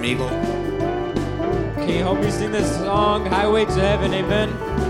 Amigo. Can you help me sing this song, Highway to Heaven? Amen.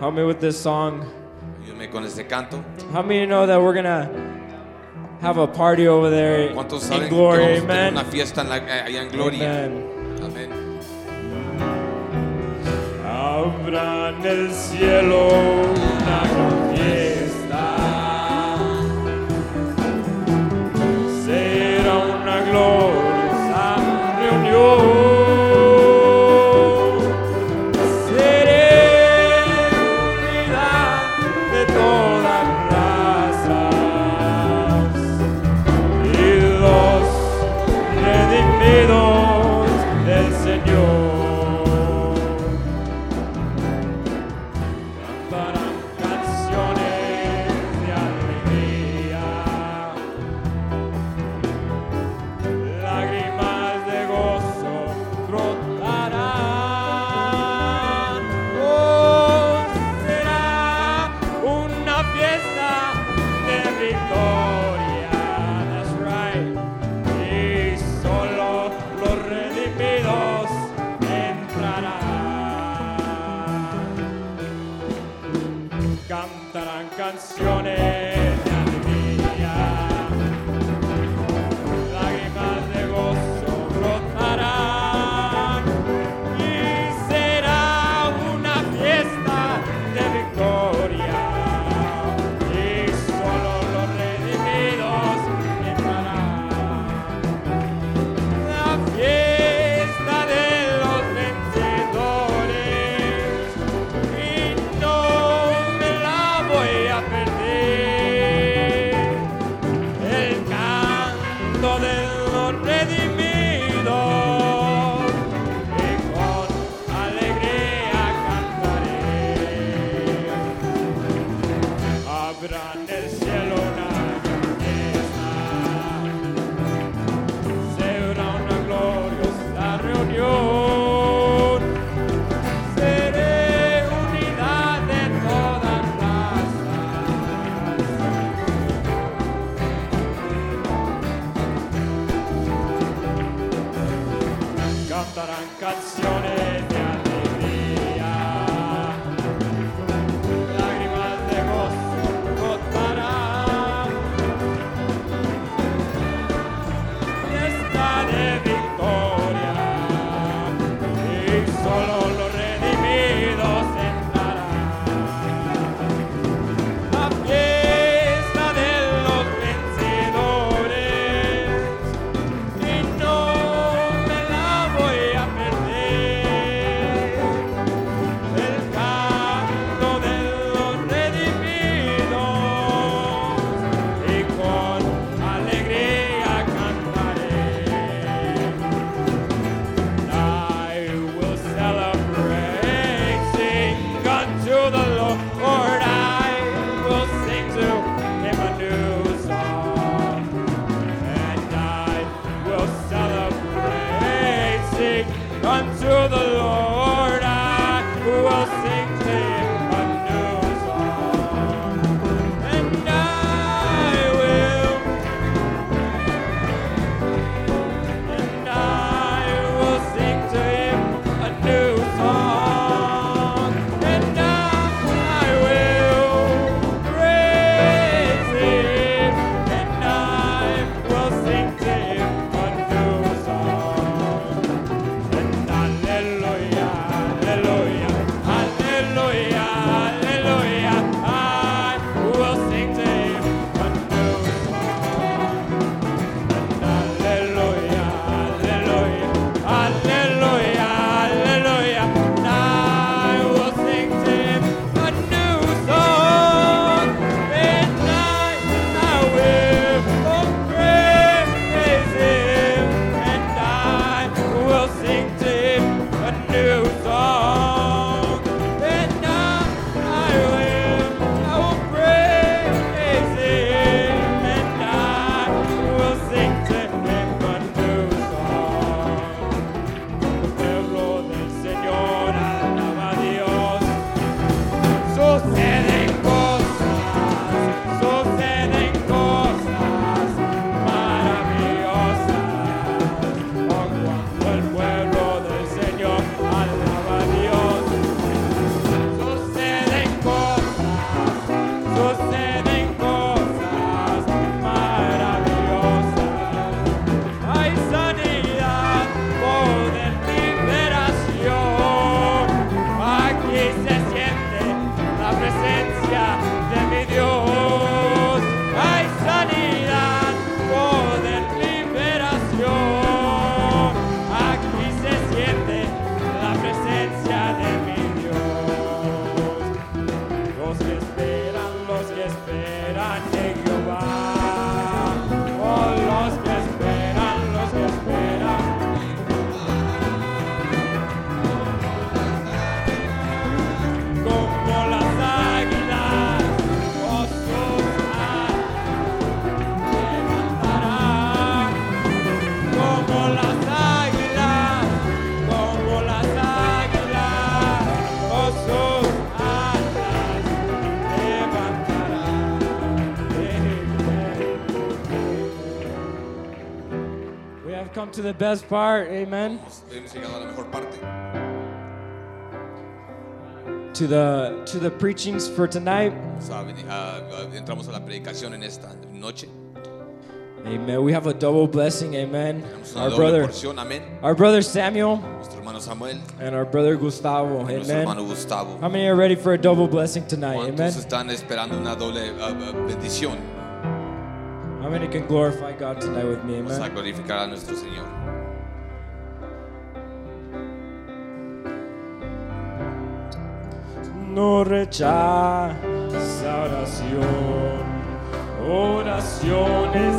Help me with this song. Ayúdame con este canto. Know that we're gonna have a party over there saben in glory? que Amen. una fiesta en la, eh, allá en gloria? Amen. Amén. El cielo una. tarancazione come to the best part. Amen. To the to the preachings for tonight. Amen. We have a double blessing. Amen. Our brother, our brother Samuel, Samuel, and our brother Gustavo. Amen. Gustavo. How many are ready for a double blessing tonight? Amen. Están una doble, uh. How many can glorify God tonight with me? Amen? Vamos a glorificar a nuestro Señor. No rechaza oración, oración es.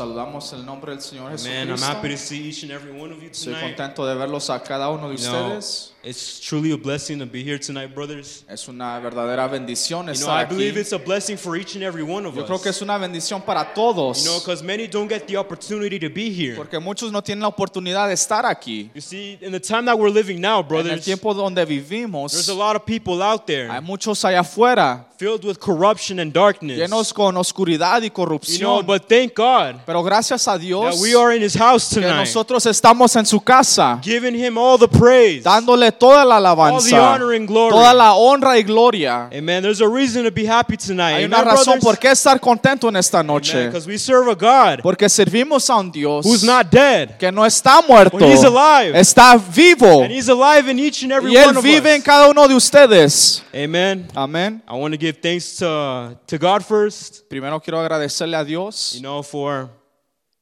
Saludamos el nombre del Señor Man, I'm happy to Jesucristo. see each and every one of you Estoy tonight. contento de verlos a cada uno de You know, ustedes. It's truly a blessing to be here tonight, brothers. Es una verdadera bendición You know, estar I believe aquí. it's a blessing for each and every one of Yo creo que us. es una bendición para todos. You know, because many don't get the opportunity to be here. Porque muchos no tienen la oportunidad de estar aquí. You see, in the time that we're living now, En el brothers, tiempo donde there's vivimos, a lot of people out hay there muchos allá afuera filled with corruption and darkness. llenos con oscuridad y You know, corrupción. but thank God Pero gracias a Dios that we are in His house que tonight, nosotros estamos en su casa, giving Him all the praise. dándole toda la All the alabanza, honor and glory. toda la honra y gloria. Amen. There's a reason to be happy tonight. Hay Amen, una razón por qué estar contento en esta noche. Because we serve a God Porque servimos a un Dios who's not dead, que no está muerto, But he's alive. está vivo and He's alive in each and every y one Él vive en cada uno de ustedes. Amen. Amén. I want to give thanks to to God first. Primero quiero agradecerle a Dios You know, for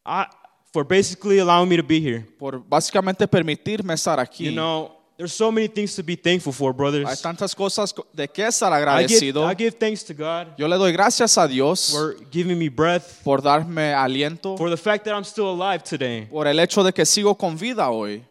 I for basically allowing me to be here. por básicamente permitirme estar aquí. You know, there's so many things to be thankful for, Hay brothers. tantas cosas de que estar I give, agradecido. I give thanks to God Yo le doy gracias a Dios for giving me breath, por darme aliento, for the fact that I'm still alive today. por el hecho de que sigo con vida hoy.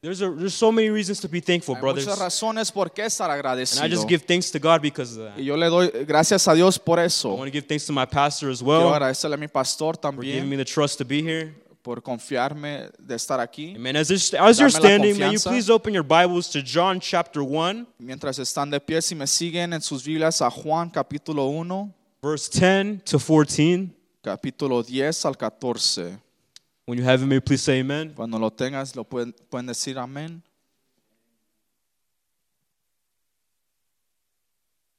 There's a, there's so many reasons to be thankful, Hay brothers. muchas razones por qué estar agradecido. And I just give thanks to God because of that. Y yo le doy gracias a Dios por eso. I eso. want to give thanks to my pastor as Quiero well agradecerle a mi pastor for giving también me the trust to be here. Por confiarme de estar aquí. Amen. As, as you're standing, may you please open your Bibles to John chapter 1, Mientras están de pie, si me siguen en sus Biblias a Juan capítulo 1, verse 10 to 14. capítulo 10 al 14. When you have it, may you please say amen. Cuando lo tengas, lo pueden, pueden decir amén.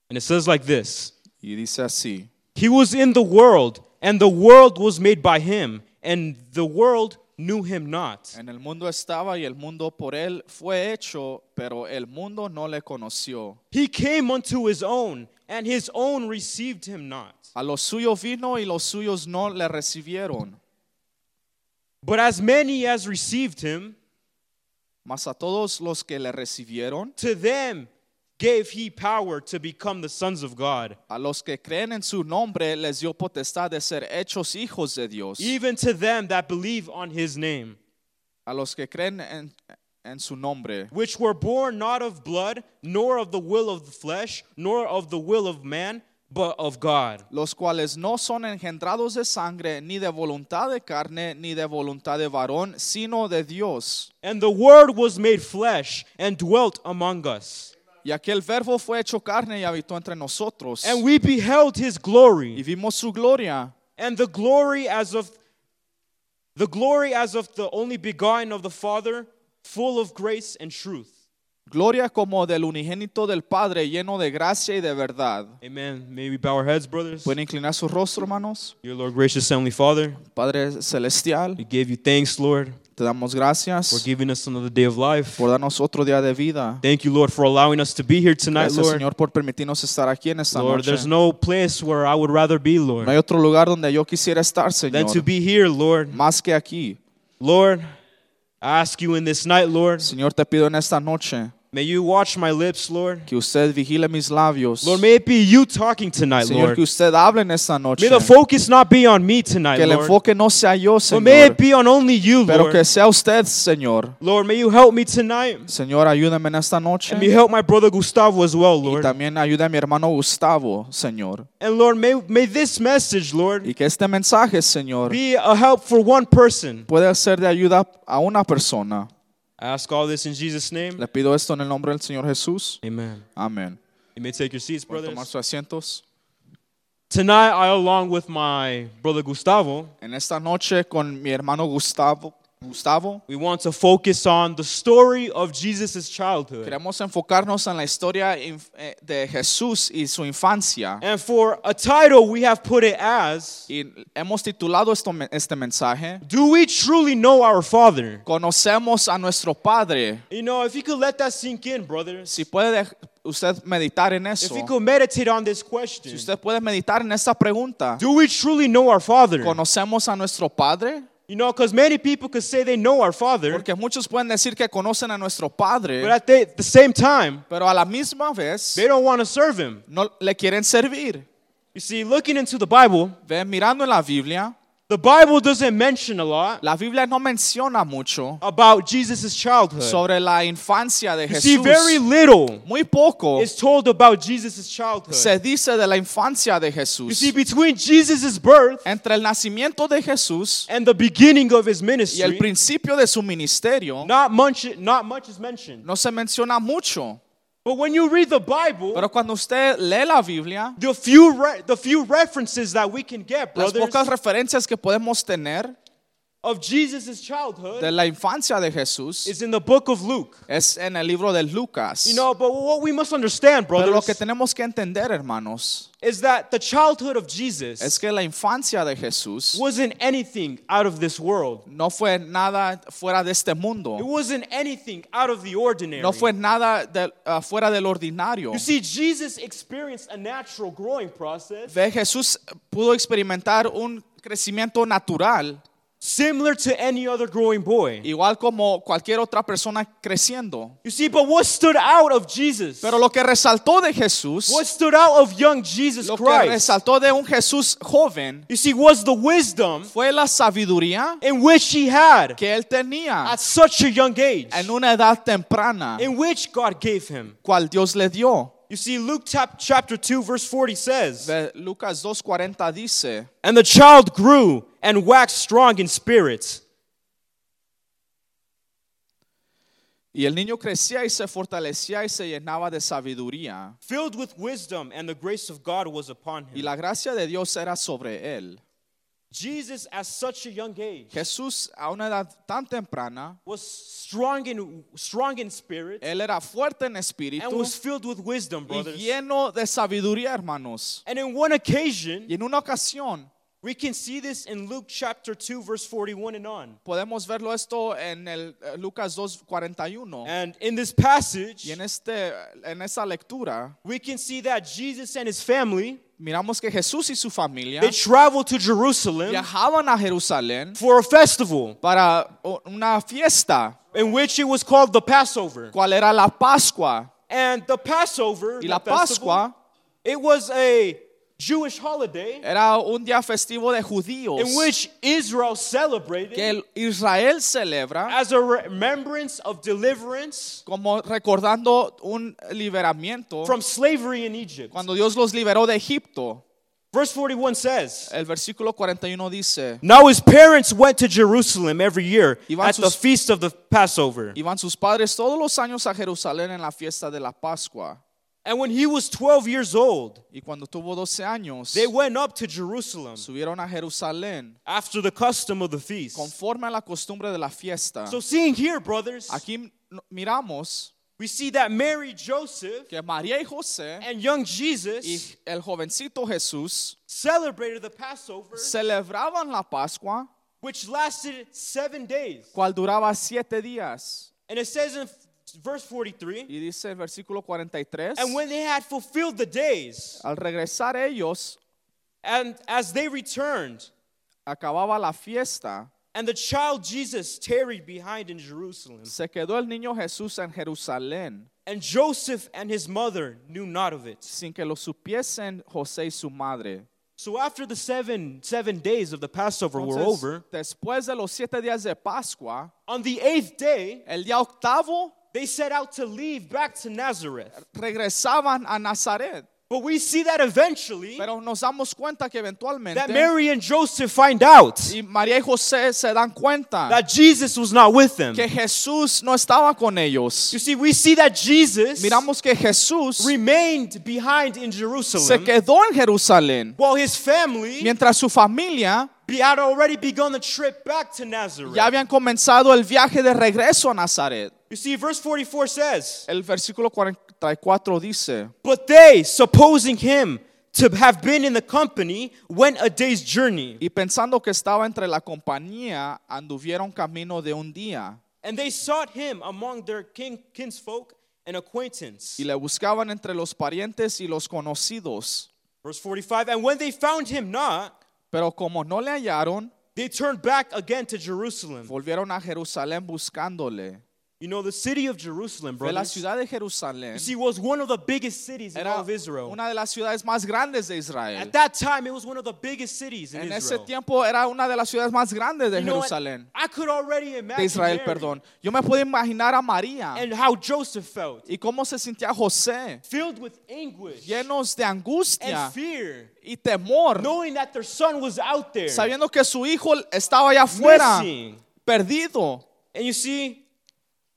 And it says like this Y dice así. He was in the world, and the world was made by him, and the world knew him not. En el mundo estaba y el mundo por él fue hecho, pero el mundo no le conoció. He came unto his own, and his own received him not. A los suyos vino y los suyos no le recibieron. But as many as received him, Mas a todos los que le recibieron, to them gave he power to become the sons of God, a los que creen en su nombre, les dio potestad de ser hechos hijos de Dios. even to them that believe on his name, A los que creen en, en su nombre, which were born not of blood, nor of the will of the flesh, nor of the will of man, but of God. los cuales no son engendrados de sangre, ni de voluntad de carne, ni de voluntad de varón, sino de Dios. And the Word was made flesh and dwelt among us. Y aquel verbo fue hecho carne y habitó entre nosotros. And we beheld his Y glory, vimos su gloria, and the glory as of the glory as of the only begotten of the Father, full of grace and truth. gloria como del unigénito del Padre, lleno de gracia y de verdad. Amen. May we bow our heads, brothers. ¿Pueden inclinar su rostro, hermanos? Your Lord, gracious Heavenly Father, Padre Celestial, we give you thanks, Lord, te damos for giving us another day of life. por darnos otro día de vida. Thank you, Lord, for allowing us to be here tonight, Gracias, Lord. Señor, por permitirnos estar aquí en esta Lord, noche. there's no place where I would rather be, Lord, No hay otro lugar donde yo quisiera estar, than to Señor, be here, Lord. más que aquí. Lord, I ask you in this night, Lord, Señor, te pido en esta noche May you watch my lips, Lord. Que usted vigile mis labios. Lord, may it be you talking tonight, Señor, Lord. que usted hable en esta noche. May the focus not be on me tonight, Que el Lord. enfoque no sea yo, But may it be on only you, Pero que Lord. sea usted, Señor. Lord, may you help me tonight. Señor, ayúdame en esta noche. And may you help my brother Gustavo as well, Y Lord. también ayude a mi hermano Gustavo, Señor. And Lord, may, may this message, Lord, Y que este mensaje, Señor, be a help for one person. pueda ser de ayuda a una persona. I ask all this in Jesus' name. Le pido esto en el nombre del Señor Jesús. Amen. Amén. You may take your seats, Pueden tomar sus asientos. Tonight, I, along with my brother Gustavo, En esta noche con mi hermano Gustavo, Gustavo, we want to focus on the story of Jesus' childhood. queremos enfocarnos en la historia eh, de Jesús y su infancia. And for a title, we have put it as Y hemos titulado esto, este mensaje, Do we truly know our Father? Conocemos a nuestro Padre. You know, if you could let that sink in, brothers, Si puede usted meditar en eso. if you could meditate on this question, si usted puede meditar en esta pregunta, do we truly know our Father? ¿conocemos a nuestro Padre? You know, because many people could say they know our Father, Porque muchos pueden decir que conocen a nuestro but at the, the same time, pero a la misma vez they don't want to serve Him. no le quieren servir. You see, looking into the Bible, Ve, mirando en la Biblia, the Bible doesn't mention a lot la Biblia no menciona mucho about Jesus' childhood. sobre la infancia de You see, very little Muy poco is told about Jesus' childhood. se dice de la infancia de You Jesús. see, between Jesus' birth Entre el nacimiento de Jesús and the beginning of his y el ministry, principio de su ministerio, not much, not much is mentioned. no se menciona mucho. But when you read the Bible, Pero cuando usted lee la Biblia, the few, re- the few references that we can get, las pocas referencias que podemos tener of Jesus' childhood de la infancia de Jesús is in the book of Luke. es en el libro de Lucas. You know, but what we must understand, Pero lo brothers, que tenemos que entender, hermanos, is that the childhood of Jesus es que la infancia de Jesús wasn't anything out of this world. no fue nada fuera de este mundo. It wasn't anything out of the ordinary. No fue nada de- ah, fuera del ordinario. You see, Jesus experienced a natural growing process Ve, Jesús pudo experimentar un crecimiento natural, similar to any other growing boy. igual como cualquier otra persona creciendo. You see, but what stood out of Jesus? Pero lo que resaltó de Jesús, What stood out of young Jesus lo que Christ? resaltó de un Jesús joven, You see, was the wisdom fue la sabiduría in which he had que él tenía at such a young age, en una edad temprana, in which God gave him. cual Dios le dio. You see, Luke chapter 2, verse 40 says, Ve, Lucas 2.40 dice, And the child grew and waxed strong in spirit. y el niño crecía y se fortalecía y se llenaba de sabiduría, filled with wisdom, and the grace of God was upon y him. la gracia de Dios era sobre él. Jesus, at such a young age, Jesús a una edad tan temprana, was strong in strong in spirit él era fuerte en espíritu and was filled with wisdom, brothers y lleno de sabiduría, hermanos. And in one occasion, Y en una ocasión we can see this in Luke chapter 2, verse 41 and on. podemos verlo esto en el eh, Lucas 2:41. And in this passage, Y en este en esa lectura we can see that Jesus and his family miramos que Jesús y su familia they traveled to Jerusalem viajaban a Jerusalén for a festival para una fiesta, in which it was called the Passover. cual era la Pascua. And the Passover, Y la the festival, Pascua it was a Jewish holiday era un día festivo de judíos in which Israel celebrated que Israel celebra as a remembrance of deliverance como recordando un liberamiento from slavery in Egypt. cuando Dios los liberó de Egipto. Verse 41 says, El versículo 41 dice, Now his parents went to Jerusalem every year at the feast of the Passover. iban sus padres todos los años a Jerusalén en la fiesta de la Pascua. And when he was 12 years old, Y cuando tuvo 12 años, they went up to Jerusalem subieron a Jerusalén after the custom of the feast. conforme a la costumbre de la fiesta. So, seeing here, brothers, Aquí miramos we see that Mary, Joseph, que María y José and young y Jesus el jovencito Jesús celebrated the Passover, celebraban la Pascua, which lasted seven days. cual duraba siete días. And it says in verse 43 Y dice el versículo 43, And when they had fulfilled the days, al regresar ellos, and as they returned, acababa la fiesta, And the child Jesus tarried behind in Jerusalem. Se quedó el niño Jesús en Jerusalén And Joseph and his mother knew not of it. sin que lo supiesen José y su madre. So after the seven seven days of the Passover were Entonces, over, después de los siete días de Pascua, on the eighth day, el día octavo they set out to leave back to Nazareth. regresaban a Nazaret. But we see that eventually Pero nos damos cuenta que eventualmente that Mary and Joseph find out y María y José se dan cuenta that Jesus was not with them. que Jesús no estaba con ellos. You see, we see that Jesus Miramos que Jesús remained behind in Jerusalem se quedó en Jerusalén while his family mientras su familia had already begun the trip back to Nazareth. ya habían comenzado el viaje de regreso a Nazaret. You see, verse 44 says, El versículo 44 dice, But they, supposing him to have been in the company, went a day's journey. y pensando que estaba entre la compañía, anduvieron camino de un día And they sought him among their kin- kinsfolk and acquaintance. y le buscaban entre los parientes y los conocidos. Verse 45 And when they found him not, Pero como no le hallaron, they turned back again to Jerusalem. volvieron a Jerusalén buscándole. You know, the city of Jerusalem, De la ciudad de Jerusalén you see, was one of the biggest cities in all of Israel. una de las ciudades más grandes de Israel. At that time, it was one of the biggest cities in En ese Israel. tiempo era una de las ciudades más grandes de You know what? Jerusalén, I could already de imagine Israel, Mary perdón. Yo me puedo imaginar a María and how Joseph felt, y cómo se sentía José, filled with anguish llenos de angustia and fear, y temor, knowing that their son was out there sabiendo que su hijo estaba allá afuera, missing. perdido. And you see,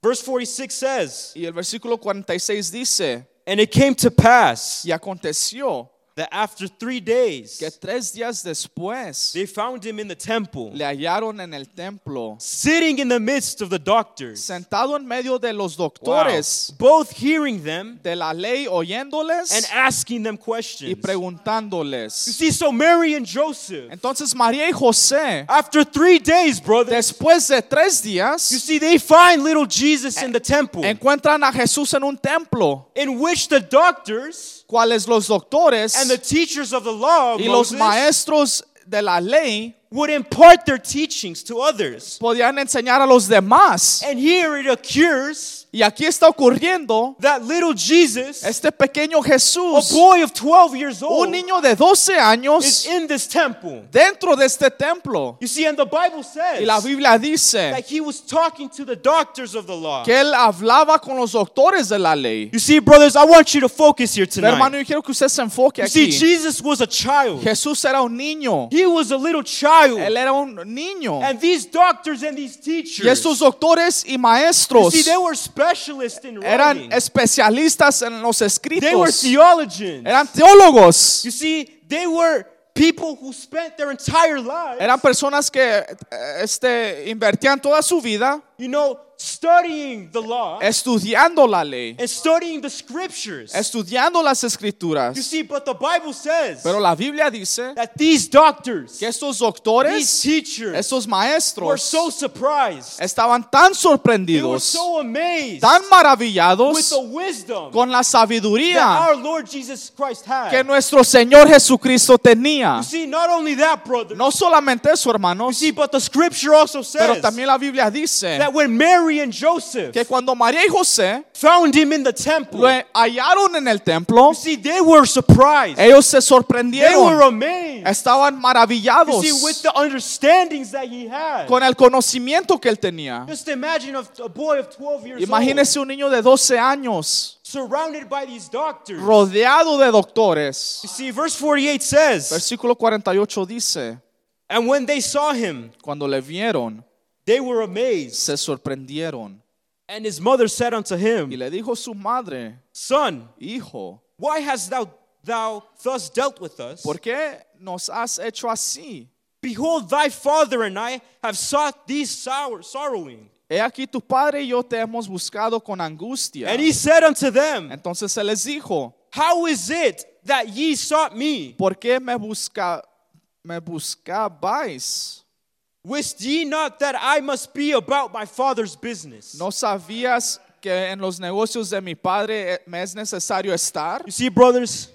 verse 46 says, Y el versículo 46 dice, And it came to pass y aconteció that after three days que tres días después they found him in the temple, le hallaron en el templo, sitting in the midst of the doctors, sentado en medio de los Wow. doctores both hearing them de la ley, oyéndoles, and asking them questions, y preguntándoles. You see, so Mary and Joseph, Entonces María y José, after three days, brothers, después de tres días, you see, they find little Jesus in the temple, encuentran a Jesús en un templo, in which the doctors cuales los doctores and the teachers of the law y los Moses maestros de la ley would impart their teachings to others. podían enseñar a los demás. And here it occurs Y aquí está ocurriendo that little Jesus, este pequeño a boy of 12 years old, un niño de 12 is años in this temple. dentro de este templo. You see, and the Bible says Y la Biblia dice that he was talking to the doctors of the law. que él hablaba con los doctores de la ley. You see, brothers, I want you to focus here Pero, hermano, tonight. yo quiero que usted se enfoque You see. Jesus was a child. Jesús era un niño. He was a little child. Él era un niño. And these doctors and these Y teachers, estos doctores y you maestros see, they were specialists in eran writing. especialistas en los They were escritos. theologians. Eran teólogos. You see, they were people who spent their entire lives, Eran personas que eh, este, invertían toda su vida you know, studying the law estudiando la ley, and studying the scriptures. estudiando las You escrituras. see, but the Bible says Pero la Biblia dice that these doctors, que estos these doctores, teachers, estos were maestros, so surprised. estaban tan They were sorprendidos, so amazed tan with maravillados the wisdom con la that sabiduría our Lord Jesus Christ que had. nuestro Señor Jesucristo tenía. You see, not only that, brother. No solamente eso, You hermanos, see, but the scripture also pero también la Biblia dice that when Mary and Joseph que cuando María y José found him in the temple, lo hallaron en el templo, you see, they were surprised. ellos se They were sorprendieron, amazed. estaban You maravillados see, with the understandings that he had. con el conocimiento que él tenía. Just imagine a, boy of 12 years old Imagínese un niño de 12 años surrounded by these doctors. rodeado de doctores. You see, verse 48 says, Versículo 48 dice, And when they saw him, cuando le vieron, they were amazed. se sorprendieron. And his mother said unto him, Y le dijo su madre, Son, hijo, why hast thou, thou thus dealt with us? ¿por qué nos has hecho así? Behold, thy father and I have sought thee sour, sorrowing. He aquí tu padre y yo te hemos buscado con angustia. And he said unto them, Entonces se les dijo, How is it that ye sought me? ¿por qué me, busca, me buscabais? Wist ye not that I must be about my father's business? ¿No sabías que en los negocios de mi padre eh, me es necesario estar? You see, brothers,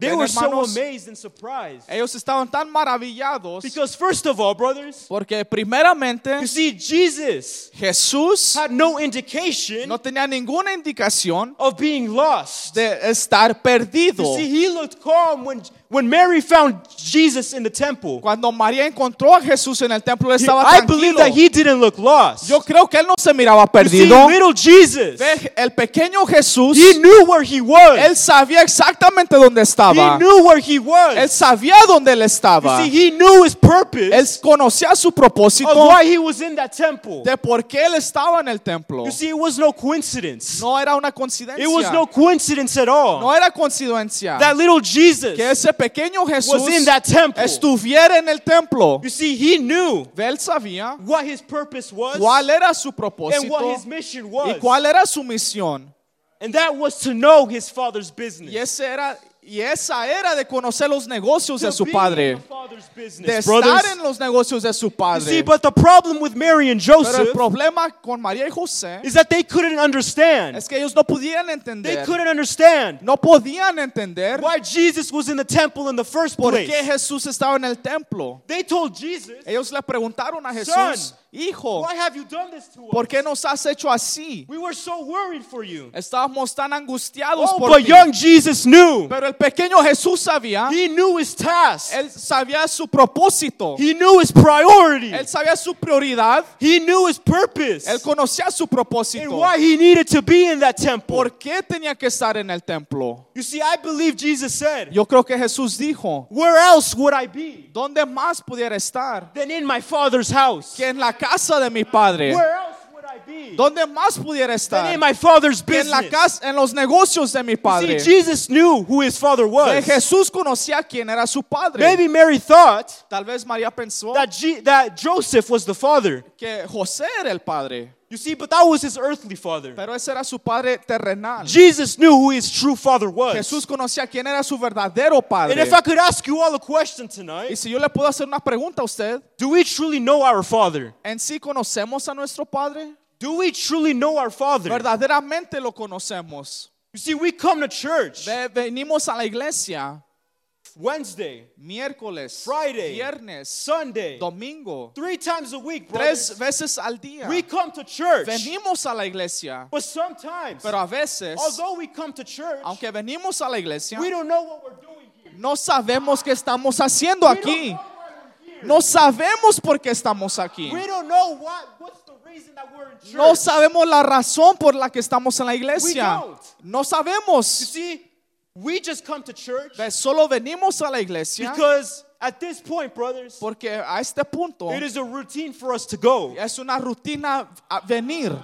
They were so amazed and surprised. ellos estaban tan maravillados Because, first of all, brothers, porque primeramente you see, Jesus Jesús had no indication no tenía ninguna indicación of being lost. de estar perdido. You see, he looked calm when, when Mary found Jesus in the temple. Cuando María encontró a Jesús en el templo, él He- estaba I believe that he didn't look lost. Yo creo que él no se miraba You perdido. little Jesus, El pequeño Jesús, he knew where he was. él sabía exactamente dónde He estaba. knew where he was. Él sabía dónde él You estaba. see, he knew his Él purpose conocía su of propósito why he was in that temple. de por qué él estaba en el templo. You see, it was no coincidence. No era una It was coincidencia. no coincidence at all. No era coincidencia That little Jesus que ese pequeño Jesús was in that temple. estuviera en el templo. You see, he knew Él sabía what his purpose was cuál era su and propósito what his mission y was. cuál era su misión. And that was to know his father's business. Y, ese era, y esa era de conocer los negocios To de su padre. In the De business, estar en los negocios de su You see, but the problem with Mary and Pero el Joseph problema con María y José is that they couldn't understand. es que ellos no podían They couldn't understand No podían entender why Jesus was in the temple in the first por place. qué Jesús estaba en el templo. They told Jesus, Ellos le preguntaron a Jesús, Son, hijo, why have you done this to us? ¿por qué nos has hecho así? We were so worried for you. Estábamos tan angustiados Oh, por but ti. young Jesus knew. Pero el pequeño Jesús sabía, He knew his task. él sabía su propósito, He knew his priority. él sabía su prioridad, He knew his purpose. él conocía su And propósito. why he needed to be in that temple. ¿Por qué tenía que estar en el templo? You see, I believe Jesus said, Yo creo que Jesús dijo, Where else would I be ¿dónde más pudiera estar than in my father's house? que en la casa de mi padre? Where else would I be ¿Dónde más pudiera estar in my father's que en la business? casa, en los negocios de mi See. Jesus knew who his father was. Jesús conocía quién era su padre. Maybe Mary thought Tal vez María pensó that, G- that Joseph was the father. que José era el padre, You see, but that was his earthly father. pero ese era su padre terrenal. Jesus knew who his true father was. Jesús conocía quién era su verdadero padre. And if I could ask you all a question tonight, Y si yo le puedo hacer una pregunta a usted, do we truly know our father? ¿en sí conocemos a nuestro padre? Do we truly know our father? Verdaderamente lo conocemos. You see, we come to church Ve- venimos a la iglesia Wednesday, miércoles, Friday, viernes, Sunday, domingo, three times a week, tres brothers. veces al día. We come to church. Venimos a la iglesia, But sometimes, pero a veces, although we come to church, aunque venimos a la iglesia, we don't know what we're doing here. no sabemos qué estamos haciendo We don't aquí. know. No sabemos por qué estamos aquí. We don't know what, what's the reason that we're in church. No sabemos la razón por la que estamos en la iglesia. No You sabemos. see, we just come to church Ve, Solo venimos a la iglesia because at this point, brothers, porque a este punto it is a routine for us to go. es una rutina a venir.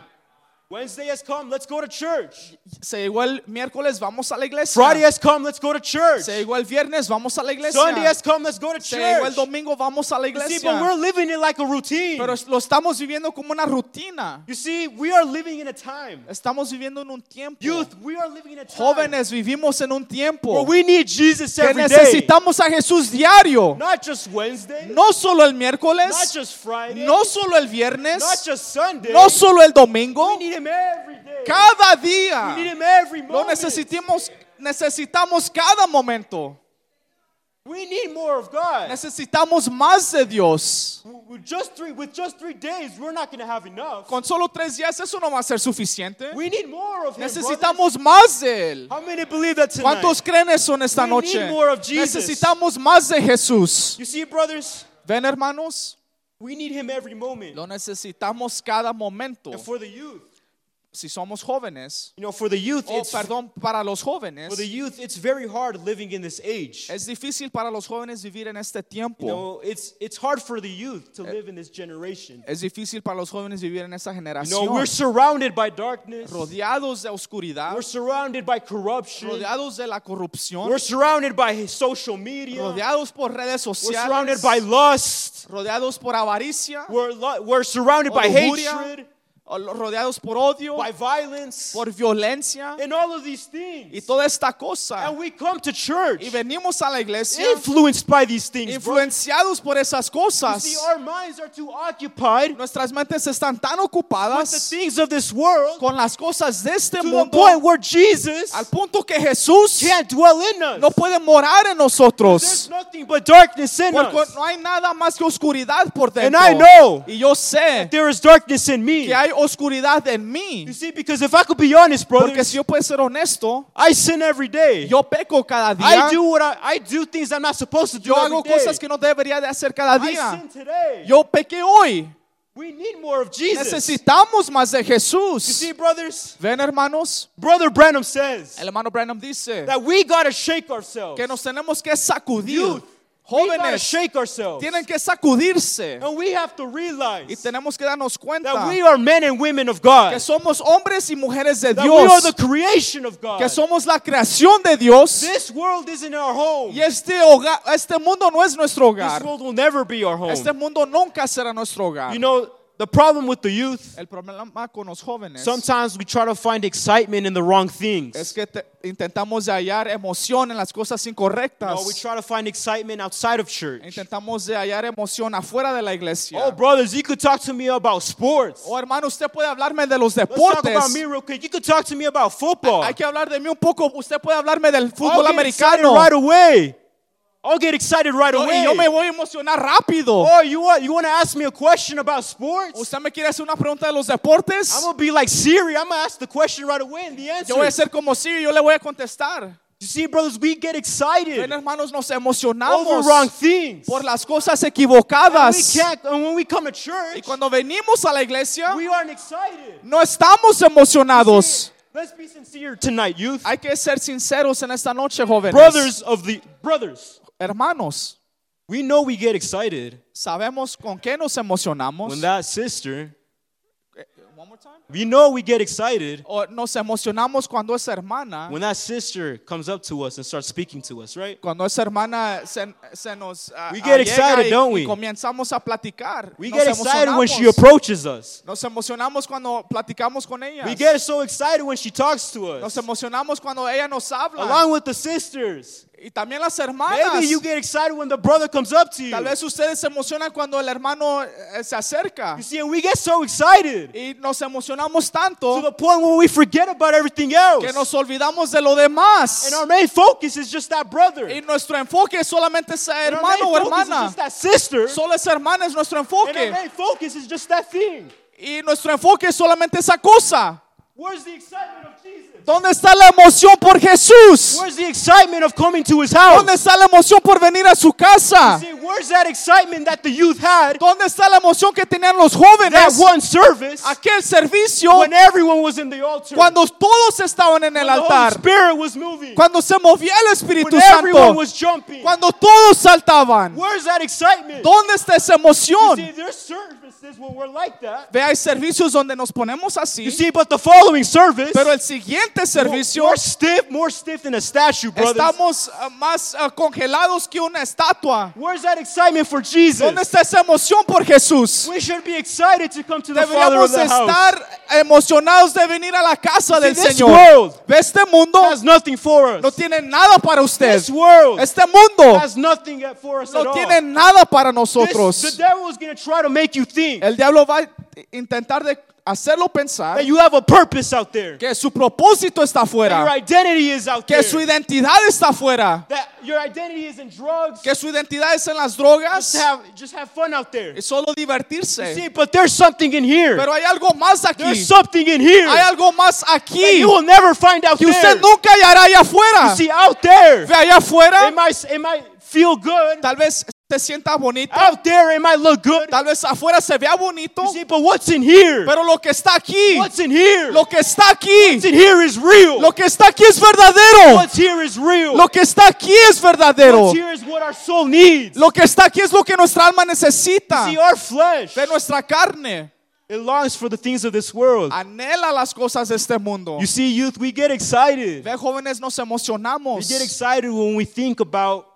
Wednesday has come, let's go to church. Se llegó el miércoles, vamos a la iglesia. Friday has come, let's go to church. Se llegó el viernes, vamos a la iglesia. Sunday has come, let's go to church. Se llegó el church. domingo, vamos a la You see, iglesia. but we're living it like a routine. Pero lo estamos viviendo como una rutina. You see, we are living in a time. Estamos viviendo en un tiempo. Youth, we are living in a time Jóvenes, vivimos en un where tiempo we need Jesus que every day. necesitamos a Jesús diario. Not just Wednesday, No solo el miércoles. not just Friday, no solo el viernes. not just Sunday. no solo el domingo, we need Him every day. Cada día. Lo necesitamos, necesitamos cada momento. We need more of God. Necesitamos más de Dios. With just three, with just three days, we're not going to have enough. Con solo tres días eso no va a ser suficiente. We need more of Him. brothers. Necesitamos más de Él. How many believe that tonight? ¿Cuántos creen eso en esta We noche? need more of Jesus. Necesitamos más de Jesús. You see, brothers, Ven hermanos, we need Him every moment. lo necesitamos cada momento. And for the youth, Si somos jóvenes, you know, for the youth, o it's perdón, para los jóvenes, for the youth, it's very hard living in this age. es difícil para los jóvenes vivir en este tiempo. You know, it's it's hard for the youth to eh, live in this generation. Es difícil para los jóvenes vivir en esta You generación. know, we're surrounded by darkness. rodeados de oscuridad, We're surrounded by corruption. rodeados de la corrupción, We're surrounded by social media. rodeados por redes sociales. We're surrounded by lust. rodeados por avaricia, We're, we're surrounded by lujuria, hatred. Rodeados por odio, by violence, por violencia and all of these things. y toda esta cosa. And we come to church Y venimos a la iglesia influenced by these things. bro. influenciados por esas You see, our minds are too occupied Nuestras mentes están tan with the things of this world con las cosas de este to the point where Jesus al punto que Jesús can't dwell in us. no puede morar en There's nosotros. nothing but darkness in Porque us. no hay nada más que oscuridad por And. I know y yo sé there is darkness in me. que hay oscuridad en mí. You see, because if I could be honest, Porque brothers, si yo puedo ser honesto, I sin every day. yo peco cada día. I do what I, I do things I'm not supposed to do Yo hago day. cosas que no debería de hacer cada I día. sin today. Yo pequé hoy. we need more of Jesus. Necesitamos más de Jesús. You see, brothers, Ven, hermanos, Brother Branham says el hermano Branham dice that we gotta shake ourselves. que nos tenemos que sacudir. Youth, Jóvenes shake ourselves. tienen que sacudirse And we have to y realize tenemos que darnos cuenta that we are men and women of God. que somos hombres y mujeres de That we are Dios, the creation of God. que somos la creación de Dios This world isn't our home. y este hogar, este mundo no es nuestro This hogar. world will never be our home. Este mundo nunca será nuestro hogar. You know, the problem with the youth, El problema con los jóvenes sometimes we try to find excitement in the wrong es things. que te- intentamos de hallar emoción en las cosas incorrectas. know, we try to find excitement outside of church. Intentamos de hallar emoción afuera de la iglesia. Oh, brothers, you could talk to me about sports. Oh, hermano, usted puede hablarme de los Let's talk about deportes. me real quick. You could talk to me about football. Hay que hablar de mí un poco. Usted puede hablarme del I'll fútbol americano. right away. I'll get excited right Yo- away. yo me voy a emocionar rápido. Oh, you want you want to ask me a question about sports? ¿Usted me quiere hacer una pregunta de los deportes? I'm gonna be like Siri. I'm gonna ask the question right away and the answer. Yo voy a ser como Siri, yo le voy a contestar. You see, brothers, we get excited Ven, hermanos, nos over emocionamos wrong things. por las cosas And we equivocadas. can't, and when we come to Y church, cuando venimos a la iglesia, we aren't excited. no estamos emocionados. Let's be sincere tonight, youth. Hay que ser sinceros en esta noche, jóvenes. Brothers of the brothers, Hermanos, we know we get excited sabemos con qué nos emocionamos. when that sister. One more time. We know we get excited O nos emocionamos cuando esa hermana, when that sister comes up to us and starts speaking to us, right? cuando esa hermana se, se nos ah, We get excited, y, don't we? comenzamos a platicar. We nos get excited when she approaches us. Nos emocionamos cuando platicamos con ella. We get so excited when she talks to us. Nos emocionamos cuando ella nos habla. Along with the sisters. Y también las hermanas. Maybe you get excited when the brother comes up to you. Tal vez ustedes se emocionan cuando el hermano eh, se acerca. You see, and we get so excited Y nos emocionamos to the point where we forget about everything else. que nos olvidamos de lo demás. And our main focus is just that brother. Y nuestro enfoque es solamente ese And hermano o focus is hermana. just that sister. Solo esa hermana es nuestro And our main focus is just that thing. Y nuestro enfoque es solamente esa cosa. Where's the excitement of Jesus? ¿Dónde está la emoción por Jesús? Where's the excitement of coming to his house? ¿Dónde está la emoción por venir a su casa? See, where's that excitement that the youth had ¿Dónde está la emoción que tenían los that jóvenes? one service Aquel servicio when everyone was in the altar? cuando todos estaban en when el the Holy altar. Spirit was moving. Cuando se movía el Espíritu when everyone Santo. was jumping. Cuando todos saltaban. Where's that excitement? ¿Dónde está esa You see, emoción? there's services where we're like that. Ve, hay servicios donde nos ponemos You así. see, but the following service, Pero el siguiente servicio more stiff, more stiff than a statue, brothers. estamos ah, más ah, congelados que una estatua. Where's that excitement for Jesus? ¿Dónde está esa emoción por Jesús? We should be excited to come to the Father of the house. estar emocionados de venir a la casa See, del this Señor. world Este mundo has nothing for us. no tiene nada para usted. This world Este mundo has nothing for us at no all. tiene nada para This- nosotros. the devil is try to make you think El diablo va a intentar de hacerlo pensar that you have a purpose out there, que su propósito está that your afuera, identity is out que there, su identidad está afuera, that your identity is in drugs. que su identidad es en las Just drogas have, just have fun out there. solo See, divertirse. but there's something in here. Pero hay algo más aquí. There's something in here Hay algo más that aquí you will never find out que there. usted nunca hallará allá afuera. You see, out there, Ve allá afuera, it might, it might feel good. tal vez se sienta bonito, Out there, it might look good. tal vez afuera se vea bonito, You see, but what's in here? pero lo que está aquí, What's in here? lo que está aquí, What's in here is real. lo que está aquí es verdadero. What's here is real. Lo que está aquí es verdadero. What's here is what our soul needs. Lo que está aquí es lo que nuestra alma necesita. See, our flesh, De nuestra carne. it longs for the things of this world. Anhela las cosas de este mundo. You see, youth, we get excited. Ve, jóvenes, nos We get excited when we think about,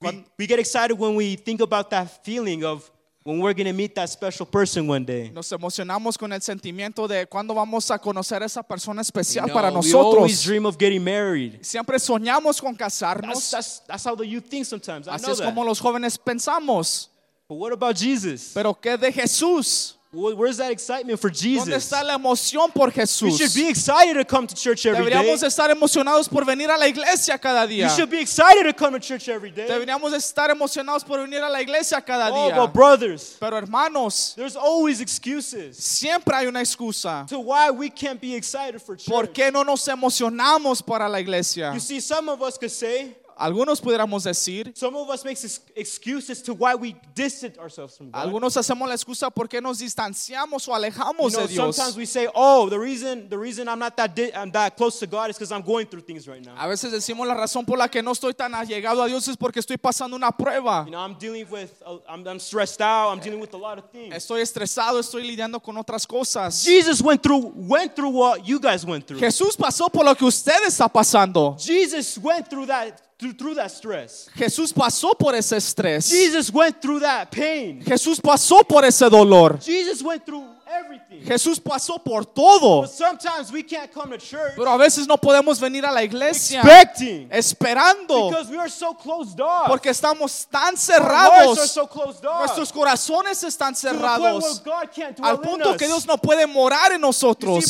we, we get excited when we think about that feeling of when we're going to meet that special person one day. Nos emocionamos con el sentimiento de cuando vamos a conocer a esa persona You especial know, para we always dream of getting married. Siempre soñamos con That's, casarnos. that's, that's how the youth think sometimes. I Así know es that. como los jóvenes pensamos. But what about Jesus? Pero ¿qué de Jesús? Wh- Where's that excitement for ¿Dónde Jesus? está la emoción por We should be excited to come to church every day. Deberíamos estar emocionados por venir a la iglesia cada You día. should be excited to come to church every day. Deberíamos estar emocionados por venir a la iglesia cada Oh, día. but brothers, Pero hermanos, there's always excuses siempre hay una excusa. to why we can't be excited for church. ¿Por qué no nos emocionamos para la iglesia? You see, some of us could say, Algunos pudiéramos decir, some of us makes ex- excuses to why we distance ourselves from God. algunos hacemos la excusa por qué nos distanciamos o alejamos You know, de Dios. sometimes we say, "Oh, the reason the reason I'm not that di- I'm that close to God is because I'm going through things right now. A veces decimos la razón por la que no estoy tan allegado a Dios es porque estoy pasando una prueba. You know, I'm dealing with uh, I'm, I'm stressed out. I'm dealing with a lot of things." Estoy estresado, estoy lidiando con otras cosas. Jesus went through went through what you guys went through. Jesús pasó por lo que usted está pasando. Jesus went through that through, that stress. Jesús pasó por ese estrés. Jesus went through that pain. Jesús pasó por ese dolor. Jesus went through. Jesús pasó por todo. But sometimes we can't come to church Pero a veces no podemos venir a la iglesia esperando because we are so closed off. porque estamos tan Our hearts are cerrados. so closed off. Nuestros corazones están to the point where cerrados God can't dwell al punto que Dios no puede morar en nosotros.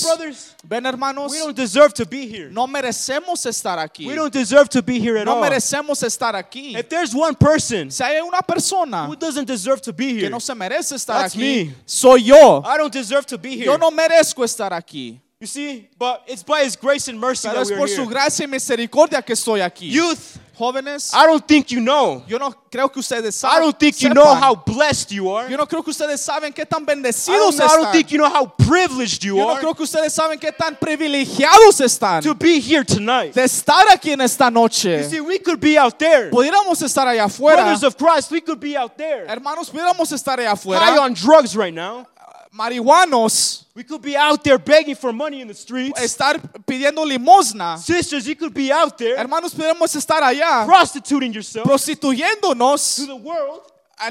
Ven hermanos, we don't deserve to be here. no merecemos estar aquí. We don't deserve to be here at No merecemos estar aquí. If there's one person Si hay una persona who doesn't deserve to be que no se merece estar aquí, soy yo. Don't deserve to be here. Yo no merezco estar aquí. You see, but it's by His grace and mercy Pero that es we are su here. gracia y misericordia que estoy aquí. Youth, Jóvenes, I don't think you know. yo no creo que ustedes I saben. don't think you sepan. know how blessed you are. Yo no creo que ustedes saben qué tan I bendecidos don't, I don't están. think you know how privileged you Yo no are creo que ustedes saben qué tan privilegiados están to be here tonight. de estar aquí en esta You noche. see, we could be out there. Pudiéramos estar allá afuera. Brothers of Christ, we could be out there. Hermanos, pudiéramos estar allá High afuera. on drugs right now. Marihuanos, We could be out there begging for money in the streets. estar pidiendo limosna. Sisters, you could be out there Hermanos, pudiéramos estar allá prostituting yourself Prostituyéndonos. to the world.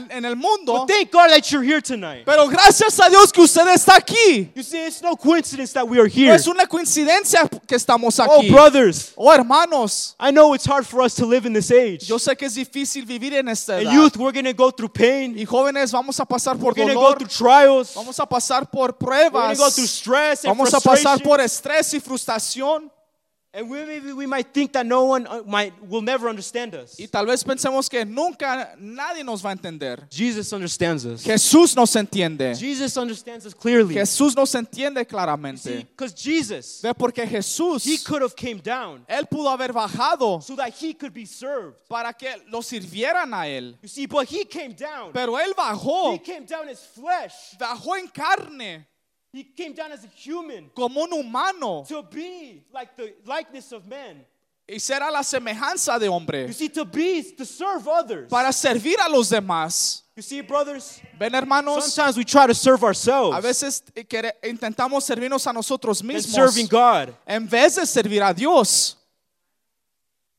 En el mundo. But thank God that you're here tonight. Pero gracias a Dios que usted está aquí. You see, it's no coincidence that we are here. No es una coincidencia que estamos Oh, aquí. brothers, Oh, hermanos, I know it's hard for us to live in this age. yo sé que es difícil vivir en esta And edad. youth, we're going to go through pain. Y jóvenes, vamos a pasar por We're going to go dolor. through trials. We're Vamos a pasar por going pruebas. to go through stress and Vamos a pasar frustration. por estrés y frustración. And we, maybe we might think that no one uh, might will never understand us. Y tal vez pensemos que nunca nadie nos va a entender. Jesus understands us. Jesús nos entiende. Jesus understands us clearly. Jesús nos entiende claramente. Because Jesus, Ve porque Jesús, he could have came down Él pudo haber bajado so that he could be served. para que lo sirvieran a Él. You see, but he came down. Pero Él He came down as flesh. bajó en carne, He came down as a human como un humano, to be like the likeness of men. y ser a la semejanza de hombre. You see, to be, to serve others. para servir a los demás. You see, brothers, Ven, hermanos, sometimes we try to serve ourselves a veces intentamos servirnos a nosotros mismos serving God. en vez de servir a Dios.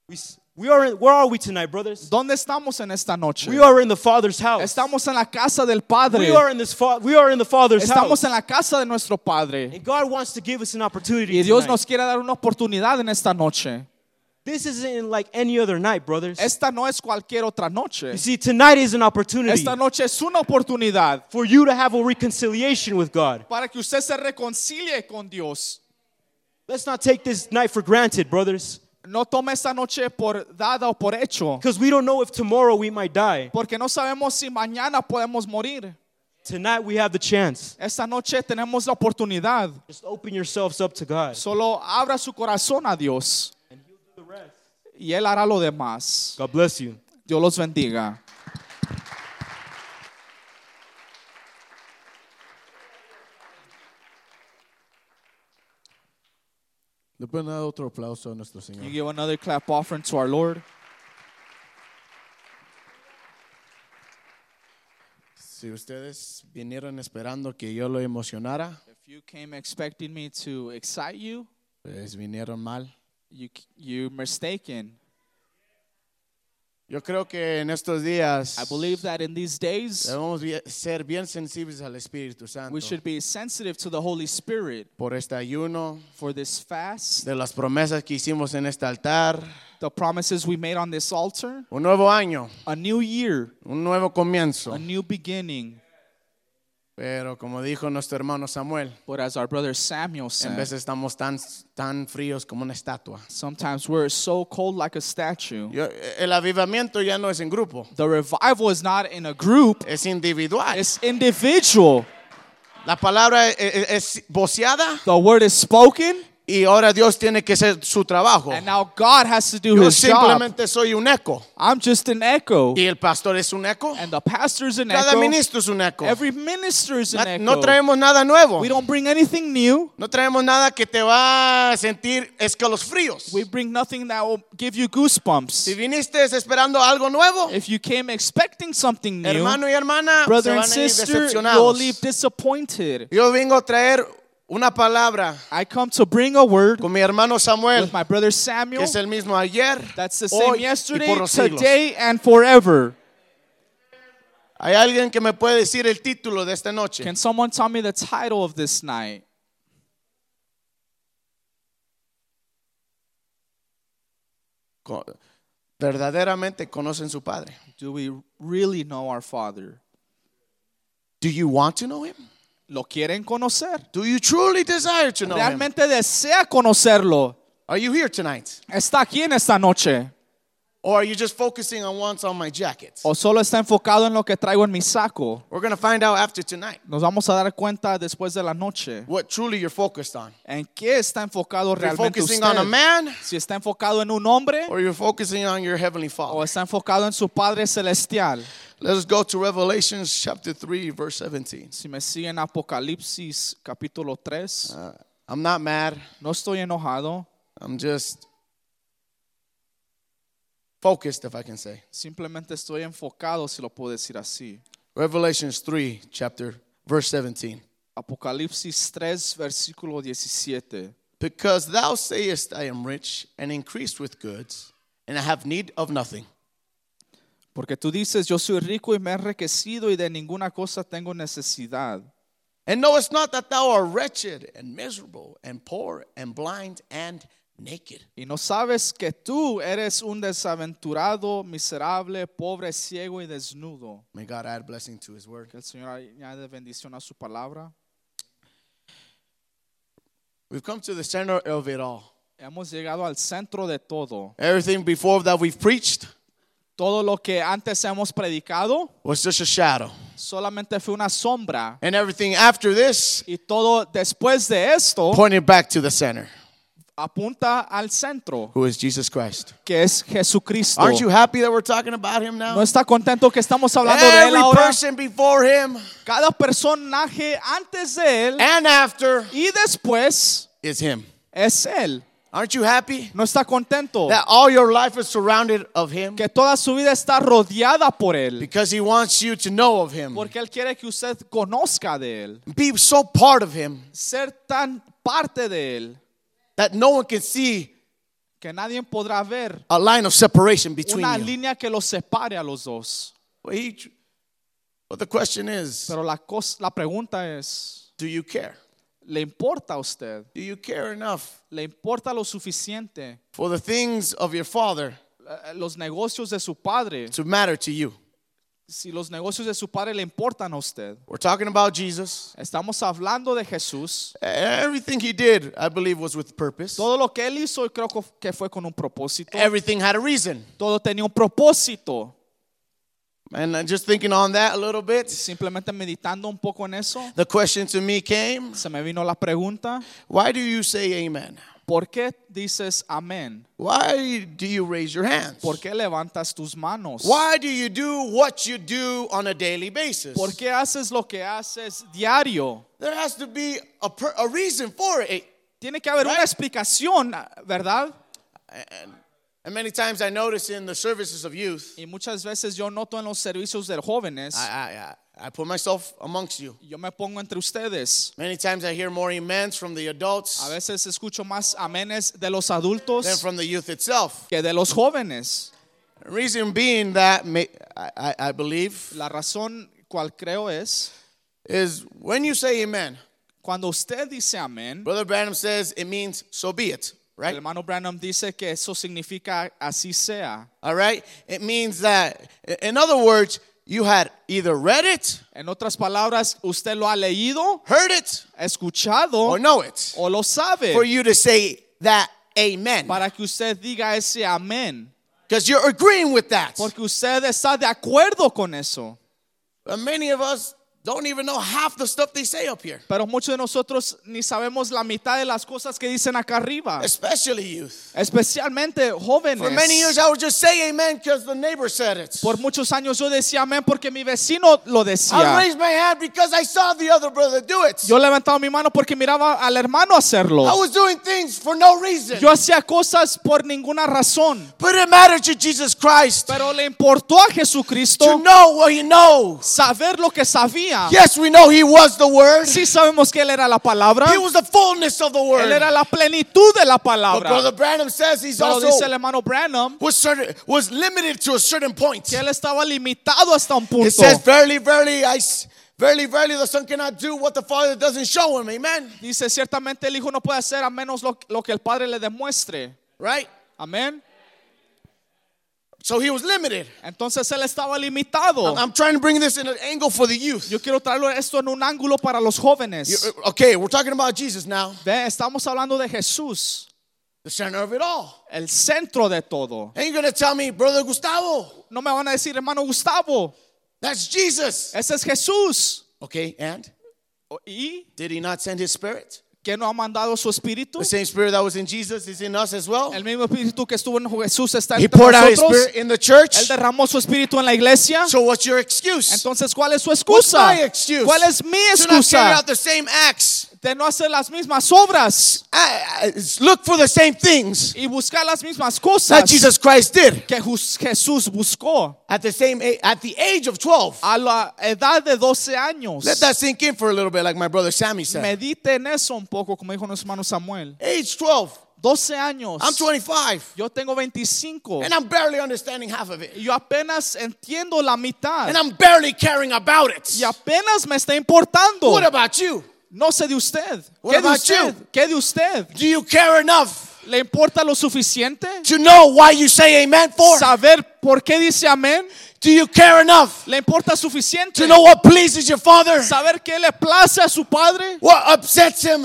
We, we are in, where are we tonight, brothers? ¿Dónde estamos en esta noche? We are in the Father's house. Estamos en la casa del Padre. We are in this. Fa- we are in the Father's Estamos house. en la casa de nuestro Padre. And God wants to give us an opportunity. Y Dios tonight. nos quiere dar una oportunidad en esta noche. This isn't like any other night, brothers. Esta no es cualquier otra noche. You see, tonight is an opportunity Esta noche es una oportunidad for you to have a reconciliation with God. para que usted se reconcilie con Dios. Let's not take this night for granted, brothers, No tome esta noche por dada o por hecho, because we don't know if tomorrow we might die. porque no sabemos si mañana podemos morir. Tonight we have the chance. Esta noche tenemos la oportunidad. Just open yourselves up to God. Solo abra su corazón a Dios And He'll do the rest. y Él hará lo demás. God bless you. Dios los bendiga. Le pueden dar otro aplauso a nuestro You give another clap offering to our Lord. Si ustedes vinieron esperando que yo lo emocionara, If you came expecting me to excite you, pues vinieron mal. you you're mistaken. Yo creo que en estos días I believe that in these days, debemos ser bien sensibles al Espíritu Santo we should be sensitive to the Holy Spirit por este ayuno, for this fast, de las promesas que hicimos en este altar. the promises we made on this altar, Un nuevo año, a new year, un nuevo comienzo. a new beginning. Pero como dijo nuestro hermano Samuel, But as our brother Samuel en said, veces estamos tan, tan fríos como una estatua. sometimes we're so cold like a statue. Yo- el avivamiento ya no es en grupo, The revival is not in a group, es individual. it's individual. La palabra es, es- es voceada The word is spoken, y ahora Dios tiene que hacer su trabajo. and now God has to do Yo his job. simplemente soy un eco I'm just an echo, y el pastor es un eco. and the pastor's an Cada echo. ministro es un eco. Every minister is an Na- echo. No traemos nada nuevo. We don't bring anything new. No traemos nada que te va a sentir escalofríos. We bring nothing that will give you goosebumps. Si viniste esperando algo nuevo, If you came expecting something new, hermano y hermana, se brother and van a ir sister, you'll leave disappointed. Yo vengo a traer una palabra I come to bring a word con mi hermano Samuel, with my brother que Samuel. es el mismo ayer, That's the same hoy y yesterday, por los siglos. today, and forever. Hay alguien que me puede decir el título de esta noche. Can someone tell me the title of this night? Co- Verdaderamente conocen su padre. Do we really know our Father? Do you want to know him? ¿Lo quieren conocer? Do you truly desire to know him? ¿Realmente desea conocerlo? Are you here tonight? ¿Está aquí en esta noche? Or are you just focusing on what's on my jacket? ¿O solo está enfocado en lo que traigo en mi saco? We're going to find out after tonight Nos vamos a dar cuenta después de la noche. what truly you're focused on. ¿En qué está enfocado If you're realmente focusing usted? on a man Si está enfocado en un hombre or you're focusing on your heavenly father. o está enfocado en su Padre celestial. Let us go to Revelations chapter 3 verse 17. Si me siguen Apocalipsis capítulo 3, Uh, I'm not mad. no estoy enojado, I'm just focused if I can say. simplemente estoy enfocado, si lo puedo decir así. Revelations 3 chapter verse 17. Apocalipsis 3, versículo 17. Because thou sayest I am rich and increased with goods and I have need of nothing. Porque tú dices, yo soy rico y me he enriquecido y de ninguna cosa tengo necesidad. And knowest not that thou art wretched and miserable and poor and blind and naked. Y no sabes que tú eres un desaventurado, miserable, pobre, ciego y desnudo. May God add blessing to his word. Que el Señor añade bendición a su palabra. We've come to the center of it all. Hemos llegado al centro de todo. Everything before that we've preached Todo lo que antes hemos predicado was just a shadow. solamente fue una sombra. And everything after this Y todo después de esto pointed back to the center, apunta al centro, who is Jesus Christ. que es Jesucristo. Aren't you happy that we're talking about him now? ¿No está contento que estamos hablando de él Every ahora? person before him Cada personaje antes de él and after y después is him. es él. Aren't you happy ¿No está contento? that all your life is surrounded of him? Que toda su vida está rodeada por él. Because he wants you to know of him. Porque él quiere que usted conozca de él. Be so part of him Ser tan parte de él that no one can see que nadie podrá ver a line of separation between una you. línea que los separe a los dos. Well, he, but the question is, Pero la, cos- la pregunta es, do you care? ¿le importa a usted? Do you care enough ¿Le importa lo suficiente for the things of your father eh, los negocios de su padre? to matter to you? Si los negocios de su padre le importan a usted. We're talking about Jesus. Estamos hablando de Jesús. Everything he did, I believe, was with purpose. Todo lo que él hizo creo que fue con un propósito. Everything had a reason. Todo tenía un propósito. And just thinking on that a little bit, Simplemente meditando un poco en eso, the question to me came se me vino la pregunta, why do you say amen? ¿Por qué dices amén? Why do you raise your hands? ¿Por qué levantas tus manos? Why do you do what you do on a daily basis? ¿Por qué haces lo que haces diario? There has to be a, per, a reason for it. Tiene que haber una explicación, ¿verdad? And, and many times I notice in the services of youth, Y muchas veces yo noto en los servicios de jóvenes, I, I, I, I put myself amongst you. yo me pongo entre ustedes. Many times I hear more amens from the adults. A veces escucho más amenes de los adultos than from the youth itself. que de los jóvenes. Reason being that I, I, believe La razón cual creo es, is when you say amen, cuando usted dice amén, Brother Branham says it means so be it, Right? el hermano Branham dice que eso significa así sea. All right? It means that, in other words, you had either read it, En otras palabras, usted lo ha leído, heard it, escuchado or know it o lo sabe for you to say that amen. para que usted diga ese amén. Because you're agreeing with that. Porque usted está de acuerdo con eso. But many of us don't even know half the stuff they say up here, Pero muchos de nosotros ni sabemos la mitad de las cosas que dicen acá arriba. especially youth. Especialmente jóvenes. For many years, I would just say amen because the neighbor said it. Por muchos años yo decía amén porque mi vecino lo I decía. raised my hand because I saw the other brother do it. Yo levantaba mi mano porque miraba al hermano hacerlo. I was doing things for no reason. Yo hacía cosas por ninguna razón. But it mattered to Jesus Christ Pero le importó a to Jesucristo know what he knows. saber lo que sabía. Yes, we know he was the Word. Sí sabemos que él era la palabra. He was the fullness of the word. Él era la plenitud de la But Brother palabra. Branham says he's Pero dice also el hermano Branham was certain was limited to a certain point. que él estaba limitado hasta un It punto. says, "Verily, verily, I, verily, verily, the Son cannot do what the Father doesn't show him." Amen. Dice, ciertamente el Hijo no puede hacer a menos lo, lo que el Padre le demuestre. Right. Amén. So he was limited. Entonces él estaba limitado. I'm trying to bring this in an angle for the youth. Yo quiero traerlo esto en un ángulo para los jóvenes. You- uh, Okay, we're talking about Jesus now, Ve, estamos hablando de Jesús, the center of it all. el centro de todo. And you're gonna tell me, brother Gustavo, No me van a decir, hermano Gustavo, that's Jesus. ese es Jesús. Okay, and ¿Y did he not send his spirit? Que no ha mandado su espíritu? The same spirit that was in Jesus is in us as well. El mismo espíritu que estuvo en Jesús está his nosotros. in the church. Él derramó su espíritu en la iglesia. So what's your excuse? Entonces, ¿cuál es su What's excusa? my excuse? ¿Cuál es mi To not carry excusa? out the same acts. De no hacer las mismas obras I- I- look for the same things y buscar las mismas that cosas Jesus Christ did que Jus- Jesús buscó at the same a- at the age of 12. a la edad de 12 años. Let that sink in for a little bit, like my brother Sammy said. Medite en eso un poco, como dijo nuestro hermano Samuel. Age 12. 12 años. I'm 25, Yo tengo 25. and I'm barely understanding half of it, Yo apenas entiendo la mitad. and I'm barely caring about it. Y apenas me está importando. What about you? No sé de usted. What ¿Qué de usted? you? ¿Qué de usted? Do you care enough ¿Le importa lo suficiente? to know why you say amen for? ¿Saber por qué dice amén? Do you care enough ¿Le importa suficiente? to know what pleases your Father? ¿Saber qué le place a su padre? What upsets him?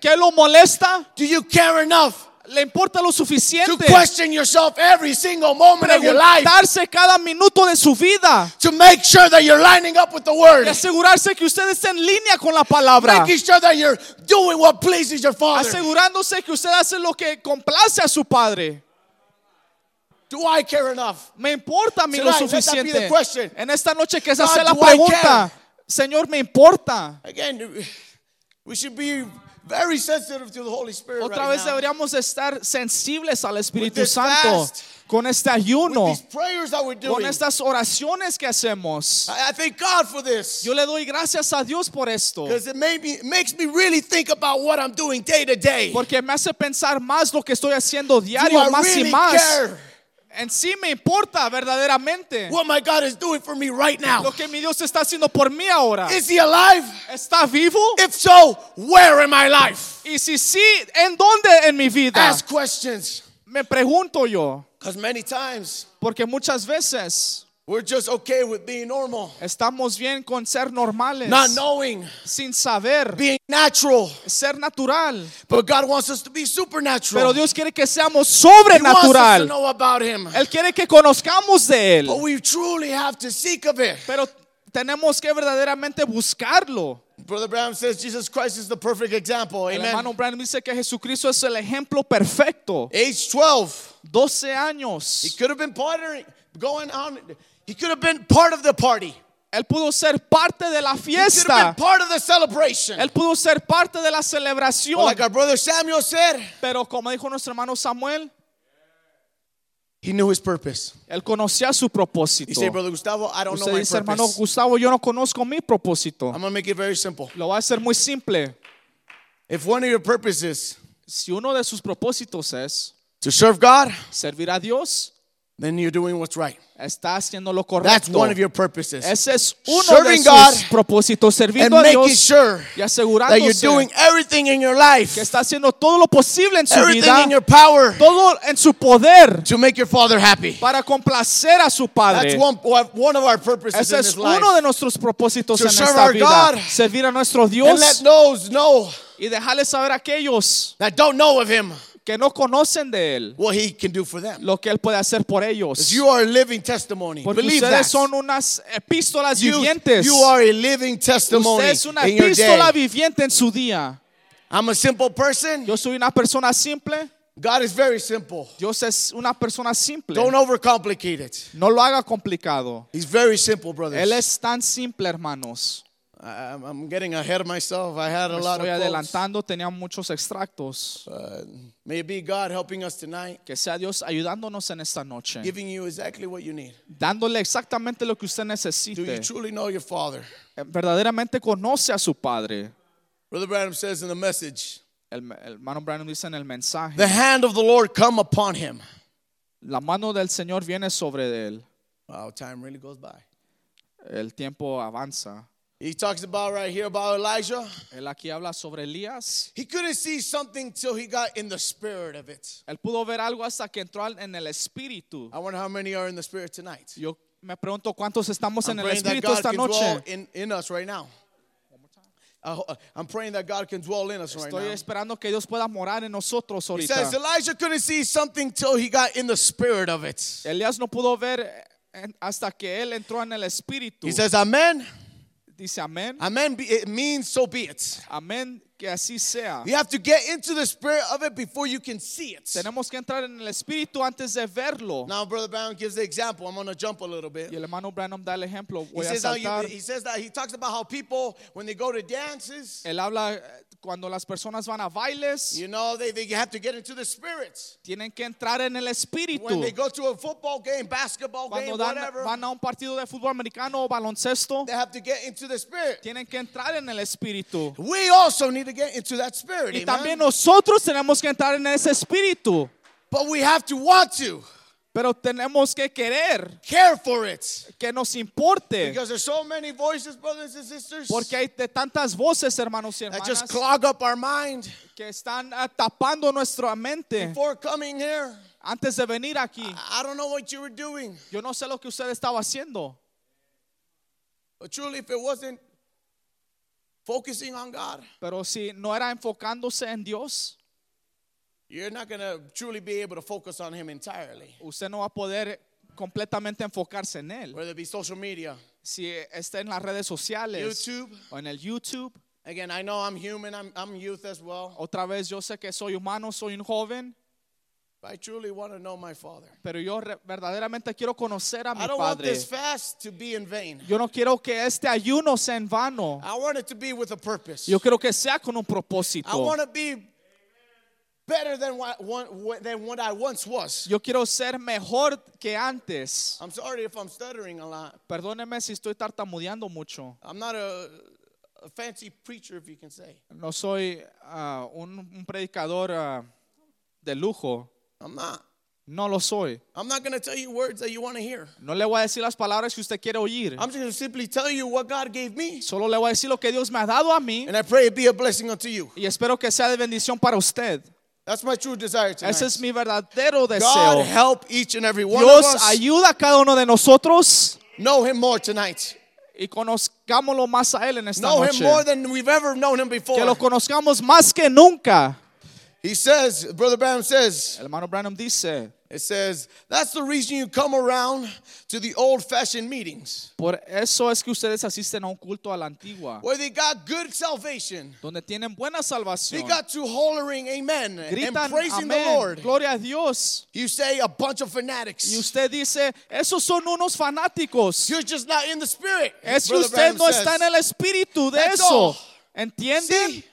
¿Qué lo molesta? Do you care enough ¿Le importa lo to suficiente? question yourself every single moment of your life Preguntarse cada minuto de su vida. to make sure that you're lining up with the Y Word? asegurarse que usted esté en línea con la palabra. Making sure that you're doing what pleases your Father. Asegurándose que usted hace lo que complace a su padre. Do I care enough? Me importa a mí lo Tonight, suficiente. En esta noche que se God, hace la pregunta. Señor, me importa. Again, we should be very sensitive to the Holy Spirit Otra right vez now. deberíamos estar sensibles al Espíritu Santo fast, con este ayuno, These prayers that we're con estas oraciones que hacemos. I, I thank God for this. Yo le doy gracias a Dios por esto, Because it, made me, makes me really think about what I'm doing day to day. porque me hace pensar más lo que estoy haciendo diario, más y más. care En sí me importa verdaderamente what my God is doing for me right now? lo que mi Dios está haciendo por mí ahora. Is He alive? ¿Está vivo? If so, where in my life? Y si sí, ¿en dónde en mi vida? Ask questions. Me pregunto yo, Because many times porque muchas veces we're just okay with being normal, estamos bien con ser normales, not knowing, sin saber, being natural. ser natural. But God wants us to be supernatural. Pero Dios quiere que seamos He wants us to sobrenatural. know about Him. Él quiere que conozcamos de Él. But we truly have to seek of it. Pero tenemos que verdaderamente buscarlo. Brother Brown says Jesus Christ is the perfect example. El Amen. hermano Branham dice que Jesucristo es el ejemplo perfecto. Age 12. 12 He años. could have been partying, going on. He could have been part of the party. Él pudo ser parte de la He could have fiesta. been part of the celebration. Él pudo ser parte de la celebración. like our brother Samuel said, Pero como dijo nuestro hermano Samuel, he knew his purpose. él conocía su propósito. say, Brother Gustavo, I don't know Usted my dice, hermano purpose. Gustavo, yo no conozco mi propósito. I'm to make it very simple. Lo voy a hacer muy simple. If one of your purposes Si uno de sus propósitos es to serve God, servir a Dios, then you're doing what's right. está haciendo lo That's one of your purposes. Ese es uno Serving de God sus propósitos, and servindo a making Dios sure y that you're doing everything in your life, que está haciendo todo lo posible en su everything vida, in your power todo en su poder to make your father happy. para complacer a su That's one, one of our purposes Ese in es this life. de nuestros propósitos To en serve esta our vida. God. Servir a nuestro And let those know y dejarles saber a aquellos that don't know of him que no conocen de Él what he can do for them. lo que Él puede hacer por ellos. You are a living testimony. Porque Believe ustedes that. son unas epístolas You, vivientes. you are a living testimony Usted es una in your epístola day. viviente en su día. I'm a simple person. Yo soy una persona simple. God is very simple. Dios es una persona simple. Don't overcomplicate it. No lo haga complicado. He's very simple, brothers. Él es tan simple, hermanos. I'm, I'm getting ahead of myself. I had a lot of estoy quotes. adelantando, tenía muchos extractos. Uh, may it be God helping us tonight, Que sea Dios ayudándonos en esta noche. giving you exactly what you need. Dándole exactamente lo que usted Do you necesite. truly know your Father? Verdaderamente conoce a su Padre. Brother Branham says in the message, El, el hermano Branham dice en el mensaje. the hand of the Lord come upon him. La mano del Señor viene sobre él. Wow, time really goes by. El tiempo avanza. He talks about right here about Elijah. Él aquí habla sobre Elías. He couldn't see something till he got in the spirit of it. Él pudo ver algo hasta que entró en el espíritu. I wonder how many are in the spirit tonight. Yo me pregunto cuántos estamos I'm en el praying that espíritu God esta can dwell noche. in, in us right now. I ho- I'm praying that God can dwell in us right Estoy now. esperando que Dios pueda morar en nosotros He says Elijah couldn't see something till he got in the spirit of it. Elías no pudo ver eh, hasta que él entró en el espíritu. He says, Amen. Dice amén. Amen. It means so be it. Amén, que así sea. You have to get into the spirit of it before you can see it. Tenemos que entrar en el espíritu antes de verlo. Now, Brother Branham gives the example. I'm going to jump a little bit. Y el hermano Branham da el ejemplo. He a says, how you, he says that he talks about how people, when they go to dances, Él habla eh, cuando las personas van a bailes, you know, they, they have to get into the spirit. tienen que entrar en el espíritu. When they go to a football game, basketball game, Cuando dan- whatever, van a un partido de fútbol americano o baloncesto, they have to get into the spirit. tienen que entrar en el espíritu. We also need to get into that spirit. Y amen? también nosotros tenemos que entrar en ese espíritu. But we have to want to Pero tenemos que querer care for it. que nos importe. Because there's so many voices, brothers and sisters, Porque hay de tantas voces, hermanos y that just hermanas, clog up our mind que están ah, tapando nuestra mente before coming here. antes de venir aquí. I don't know what you were doing, Yo no sé lo que usted estaba haciendo, but truly, if it wasn't focusing on God, pero si no era enfocándose en Dios, you're not going to truly be able to focus on Him entirely. usted no va a poder completamente enfocarse en Él. Whether it be social media, Si está en las redes sociales YouTube. o en el YouTube, Again, I know I'm human, I'm, I'm youth as well. otra vez yo sé que soy humano, soy un joven, I truly want to know my Father. pero yo verdaderamente quiero conocer a mi I don't want Padre. this fast to be in vain. Yo no quiero que este ayuno sea en vano. I want it to be with a purpose. Yo quiero que sea con un I propósito. want to be better than what, what, than what I once was. Yo quiero ser mejor que antes. I'm sorry if I'm stuttering a lot. Perdóneme si estoy tartamudeando mucho. I'm not a, a fancy preacher, if you can say. No soy ah, un, un predicador ah, de lujo. I'm not. No lo soy. I'm not going to tell you words that you want to hear. No le voy a decir las palabras que usted quiere oír. I'm just going to simply tell you what God gave me. Solo le voy a decir lo que Dios me ha dado a mí And I pray it be a blessing unto you. y espero que sea de bendición para usted. That's my true desire tonight. Ese es mi verdadero God help each and every one of Dios us ayuda a cada uno de nosotros know Him more tonight. y conozcámoslo más a Él en esta Know Him more than we've ever known Him before. Que lo conozcamos más que nunca. He says, Brother Branham says, El hermano Branham dice, it says, that's the reason you come around to the old fashioned meetings por eso es que ustedes asisten a un culto a la antigua, where they got good salvation. donde tienen buena salvación. They got to hollering amen and Gritan praising the Lord. gloria a Dios. You say a bunch of Y fanatics. usted dice, esos son unos fanáticos. You're just not in the spirit. Es que usted Branham no says. está en el espíritu de That's eso. all. ¿Entienden? See?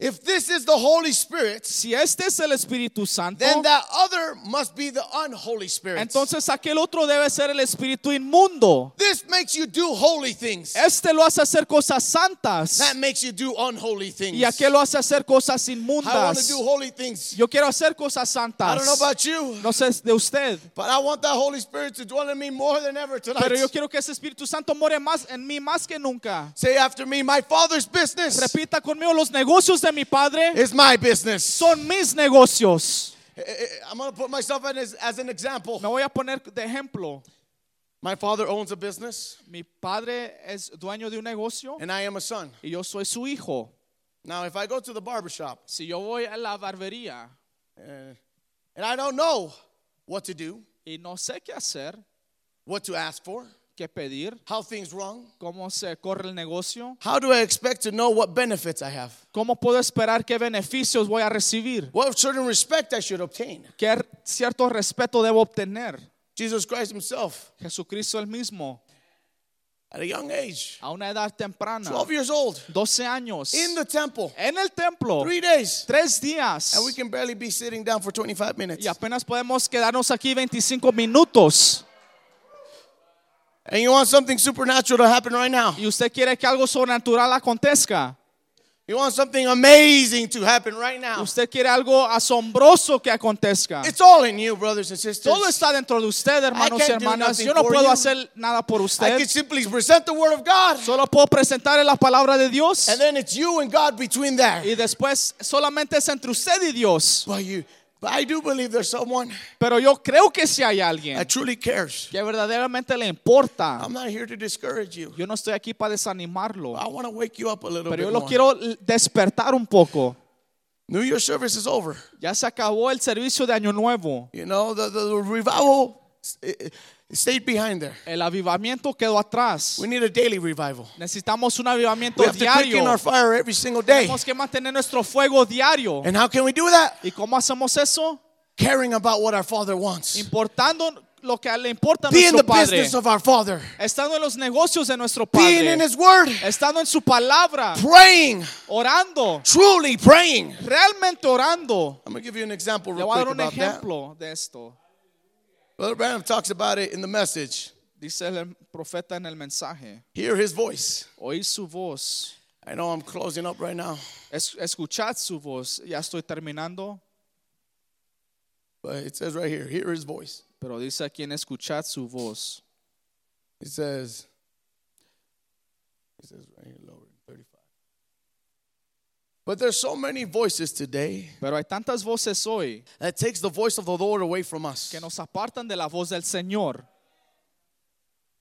If this is the Holy Spirit, Si este es el Espíritu Santo, then that other must be the unholy spirit. entonces aquel otro debe ser el Espíritu inmundo. this makes you do holy things. Este lo hace hacer cosas santas That makes you do unholy things. y aquel lo hace hacer cosas I want to do holy things. Yo quiero hacer cosas santas. I don't know about you, No sé de usted, but I want that Holy Spirit to dwell in me more than ever tonight. pero yo quiero que ese Espíritu Santo more más en mí más que nunca. Say after me, my Father's business Repita conmigo, los negocios de mi padre is my business. son mis negocios. Eh, eh, I'm going to put myself as, as an example. Me voy a poner de ejemplo. My father owns a business, Mi padre es dueño de un negocio and I am a son. y yo soy su hijo. Now, if I go to the barber shop Si yo voy a la barbería uh, and I don't know what to do, y no sé qué hacer, what to ask for, qué pedir, how things run, cómo se corre el negocio, how do I expect to know what benefits I have? cómo puedo esperar qué beneficios voy a recibir, What certain respect I should obtain? qué cierto respeto debo obtener. Jesus Christ Himself, Jesucristo el mismo, at a young age, a una edad temprana, 12 years old, 12 años, in the temple, en el templo, three days, tres días. and we can barely be sitting down for 25 minutes. Y apenas podemos quedarnos aquí 25 minutos. And you want something supernatural to happen right now. Y usted quiere que algo sobrenatural acontezca. You want something amazing to happen right now. Usted quiere algo asombroso que acontezca. It's all in you, brothers and sisters. Todo está dentro de usted, hermanos y hermanas. Yo no puedo you. hacer nada por I can simply present the word of God, Solo puedo presentarle la palabra de Dios. and then it's you and God between there. Y después solamente es entre usted y Dios. But you, but I do believe there's someone Pero yo creo que si hay alguien that truly cares. que verdaderamente le importa, I'm not here to discourage you. yo no estoy aquí para desanimarlo. I want to wake you up a little Pero yo bit lo more. quiero despertar un poco. New Year service is over. Ya se acabó el servicio de Año Nuevo. You know the, the, the revival it, it stayed behind there. El avivamiento quedó atrás. We need a daily revival. Necesitamos un avivamiento We have to quicken our fire every single day. Tenemos que mantener nuestro fuego diario. And how can we do that? ¿Y cómo hacemos eso? Caring about what our Father wants. Importando lo que le importa a Be in nuestro the Padre. business of our Father. Estando en los negocios de nuestro Padre. Being in His Word. Estando en su palabra. Praying. Orando. Truly praying. Realmente orando. I'm to give you an example Le voy a dar un about that. de esto. Brother Branham talks about it in the message. Dice el profeta en el mensaje. Hear His voice. Oí su voz. I know I'm closing up right now, Es- escuchad su voz. Ya estoy terminando. but it says right here, hear His voice. Pero dice aquí en escuchad su voz. It says, it says right here, lower, 35. But there's so many voices today Pero hay tantas voces hoy that takes the voice of the Lord away from us. que nos apartan de la voz del Señor.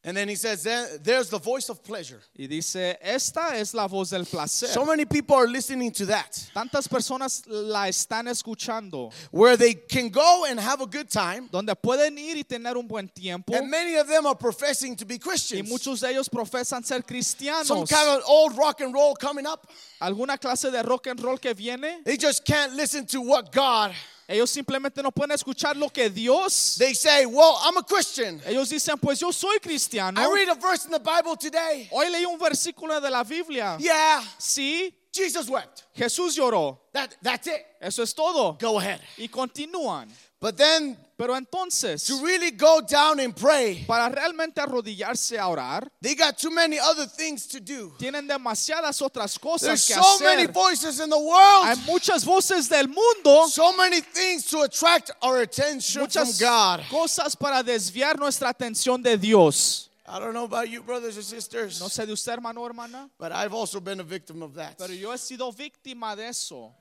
And then he says, there's the voice of pleasure. Y dice, esta es la voz del placer. So many people are listening to that, Tantas personas la están escuchando, where they can go and have a good time, donde pueden ir y tener un buen tiempo. and many of them are professing to be Christians. Y muchos de ellos profesan ser cristianos. Some kind of old rock and roll coming up. Alguna clase de rock and roll que viene, They just can't listen to what God. Ellos simplemente no pueden escuchar lo que Dios. They say, "Well, I'm a Christian. Ellos dicen, pues yo soy cristiano. I read a verse in the Bible today. Hoy leí un versículo de la Biblia. Yeah, Sí, Jesus wept. Jesús lloró. That that's it. Eso es todo. Go ahead." Y continúan. But then Pero entonces, to really go down and pray, para realmente arrodillarse a orar, they got too many other things to do. tienen demasiadas otras cosas There's que so many voices in the world. Hay muchas voces del mundo, So many things to attract our attention from muchas God. cosas para desviar nuestra atención de Dios. I don't know about you, brothers and sisters, No sé de usted, hermano o hermana, but I've also been a victim of that. pero yo he sido víctima de eso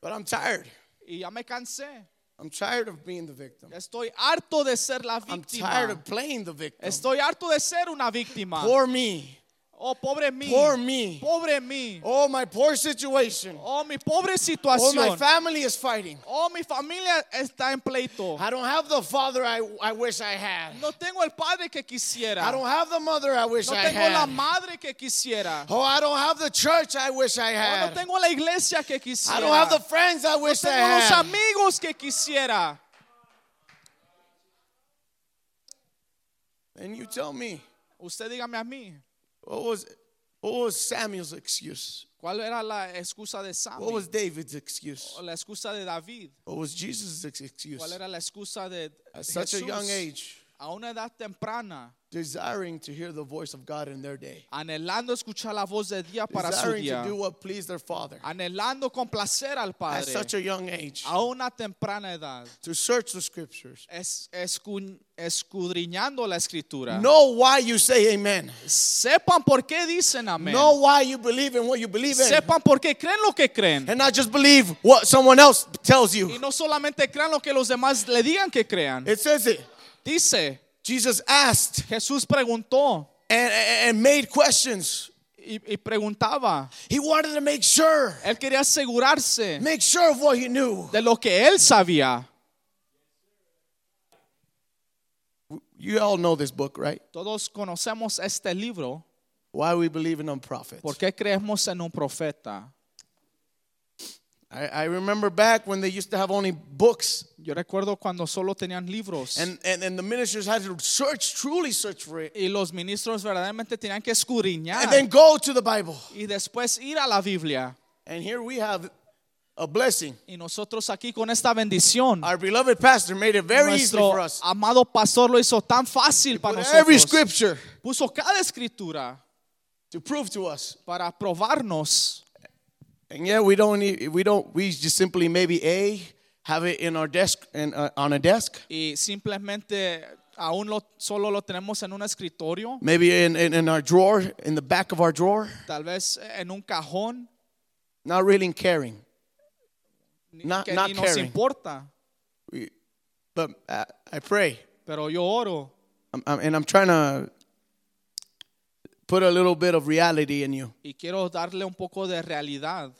But I'm tired. y ya me cansé. I'm tired of being the victim. Estoy harto de ser la víctima. I'm tired of playing the victim. Estoy harto de ser una víctima. Poor me. Oh, pobre mí. Poor me. Pobre mí. Oh, my poor situation. Oh, mi pobre situation. Oh, my family is fighting. Oh, mi familia está en pleito. I don't have the father I, I wish I had. No tengo el padre que quisiera. I don't have the mother I wish No I tengo la had. madre que quisiera. Oh, I don't have the church I wish I Oh, no tengo la iglesia que quisiera. I don't have the friends I wish I had. No tengo los had. amigos que quisiera. And you tell me, Usted dígame a mí, what was? What was Samuel's excuse? ¿Cuál era la excusa de Sammy? What was David's excuse? La excusa de David. What was Jesus' excuse? ¿Cuál era la excusa de At such a young age, A una edad temprana, desiring to hear the voice of God in their day, anhelando escuchar la voz de Dios para su desiring to do what pleased their Father. anhelando complacer al At Padre such a young age, a una temprana edad, to search the scriptures. es, escu- escudriñando la escritura. Know why you say amen. Sepan por qué dicen amén. Know why you believe in what you believe in. Sepan por qué creen lo que creen. And not just believe what someone else tells you. Y no solamente crean lo que los demás le digan que crean. It says it. Dice, Jesus asked Jesús preguntó and, and made questions. y, y preguntaba. He wanted to make sure, Él quería asegurarse make sure of what he knew. de lo que él sabía. You all know this book, right? Todos conocemos este libro. Why we believe in prophets. ¿Por qué creemos en un profeta? I, I remember back when they used to have only books, Yo recuerdo cuando solo tenían libros and, and, and the ministers had to search, truly search for it, y los ministros verdaderamente tenían que escudriñar and then go to the Bible. y después ir a la Biblia. And here we have a blessing. Y nosotros aquí con esta bendición, Our beloved pastor made it very easy for us. amado pastor lo hizo tan fácil para nosotros. every scripture Puso cada escritura to prove to us. para probarnos. And yet we don't need, we don't we just simply maybe a have it in our desk and uh, on a desk, Y simplemente aún lo, solo lo tenemos en un escritorio, maybe in, in in our drawer, in the back of our drawer, tal vez en un cajón, not really caring. ni- Not- que not ni nos caring. importa. We- But uh, I pray, Pero yo oro I'm, I'm- and I'm trying to put a little bit of reality in you. y quiero darle un poco de realidad.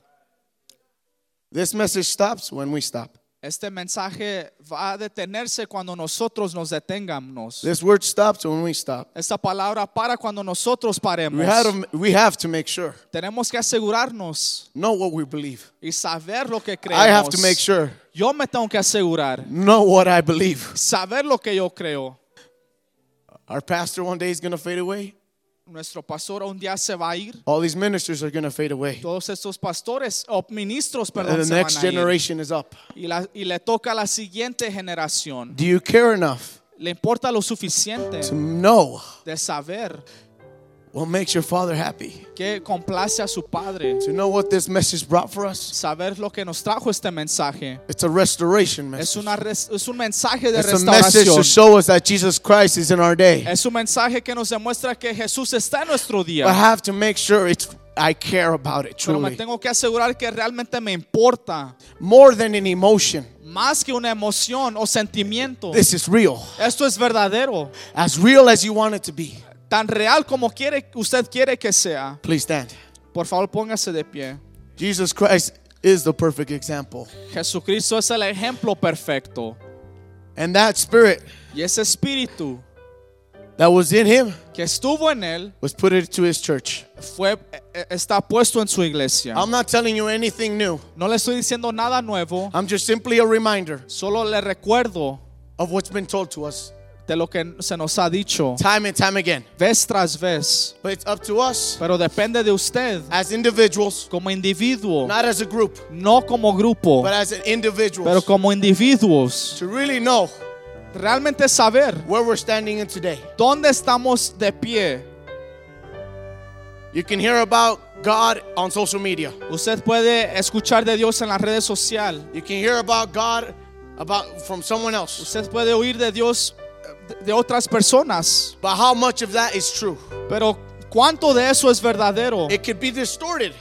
This message stops when we stop. Este mensaje va a detenerse cuando nosotros nos detengamos. This word stops when we stop. Esta palabra para cuando nosotros paremos. We have to, we have to make sure, Tenemos que asegurarnos know what we believe. y saber lo que creemos. I have to make sure, Yo me tengo que asegurar, know what I believe. saber lo que yo creo. Our pastor one day is going to fade away. Nuestro pastor un día se va a ir. All these ministers are going to fade away. Todos estos pastores o ministros, perdón, And the se van next a ir. generation is up. Y, la- y le toca a la siguiente generación. Do you care enough Le importa lo suficiente to know de saber what makes your father happy? que complace a su padre. To know what this message brought for us? Saber lo que nos trajo este mensaje. It's a restoration Es, una res- es un mensaje de It's a message to show us that Jesus Christ is in our day. Es un mensaje que nos demuestra que Jesús está en nuestro But I have to make sure it's I care about it truly. Pero me tengo que asegurar que realmente me importa. More than an emotion. Más que una emoción o sentimiento. This is real. Esto es verdadero. As real as you want it to be. Tan real como quiere, usted quiere que sea. Please stand. Por favor, póngase de pie. Jesus Christ is the perfect example. Jesucristo es el ejemplo perfecto. And that spirit Y ese espíritu that was in him que estuvo en él was put into his church. fue está puesto en su iglesia. I'm not telling you anything new. No le estoy diciendo nada nuevo, I'm just simply a reminder solo le recuerdo of what's been told to us de lo que se nos ha dicho time and time again. vez tras vez. But it's up to us Pero depende de usted as individuals, como individuo, not as a group, no como grupo, but as individuals, pero como individuos. to really know Realmente saber where we're standing in today. dónde estamos de pie. You can hear about God on social media. Usted puede escuchar de Dios en las redes sociales. You can hear about God about from someone else. Usted puede oír de Dios de- de otras personas. But how much of that is true? Pero ¿cuánto de eso es verdadero? It could be distorted.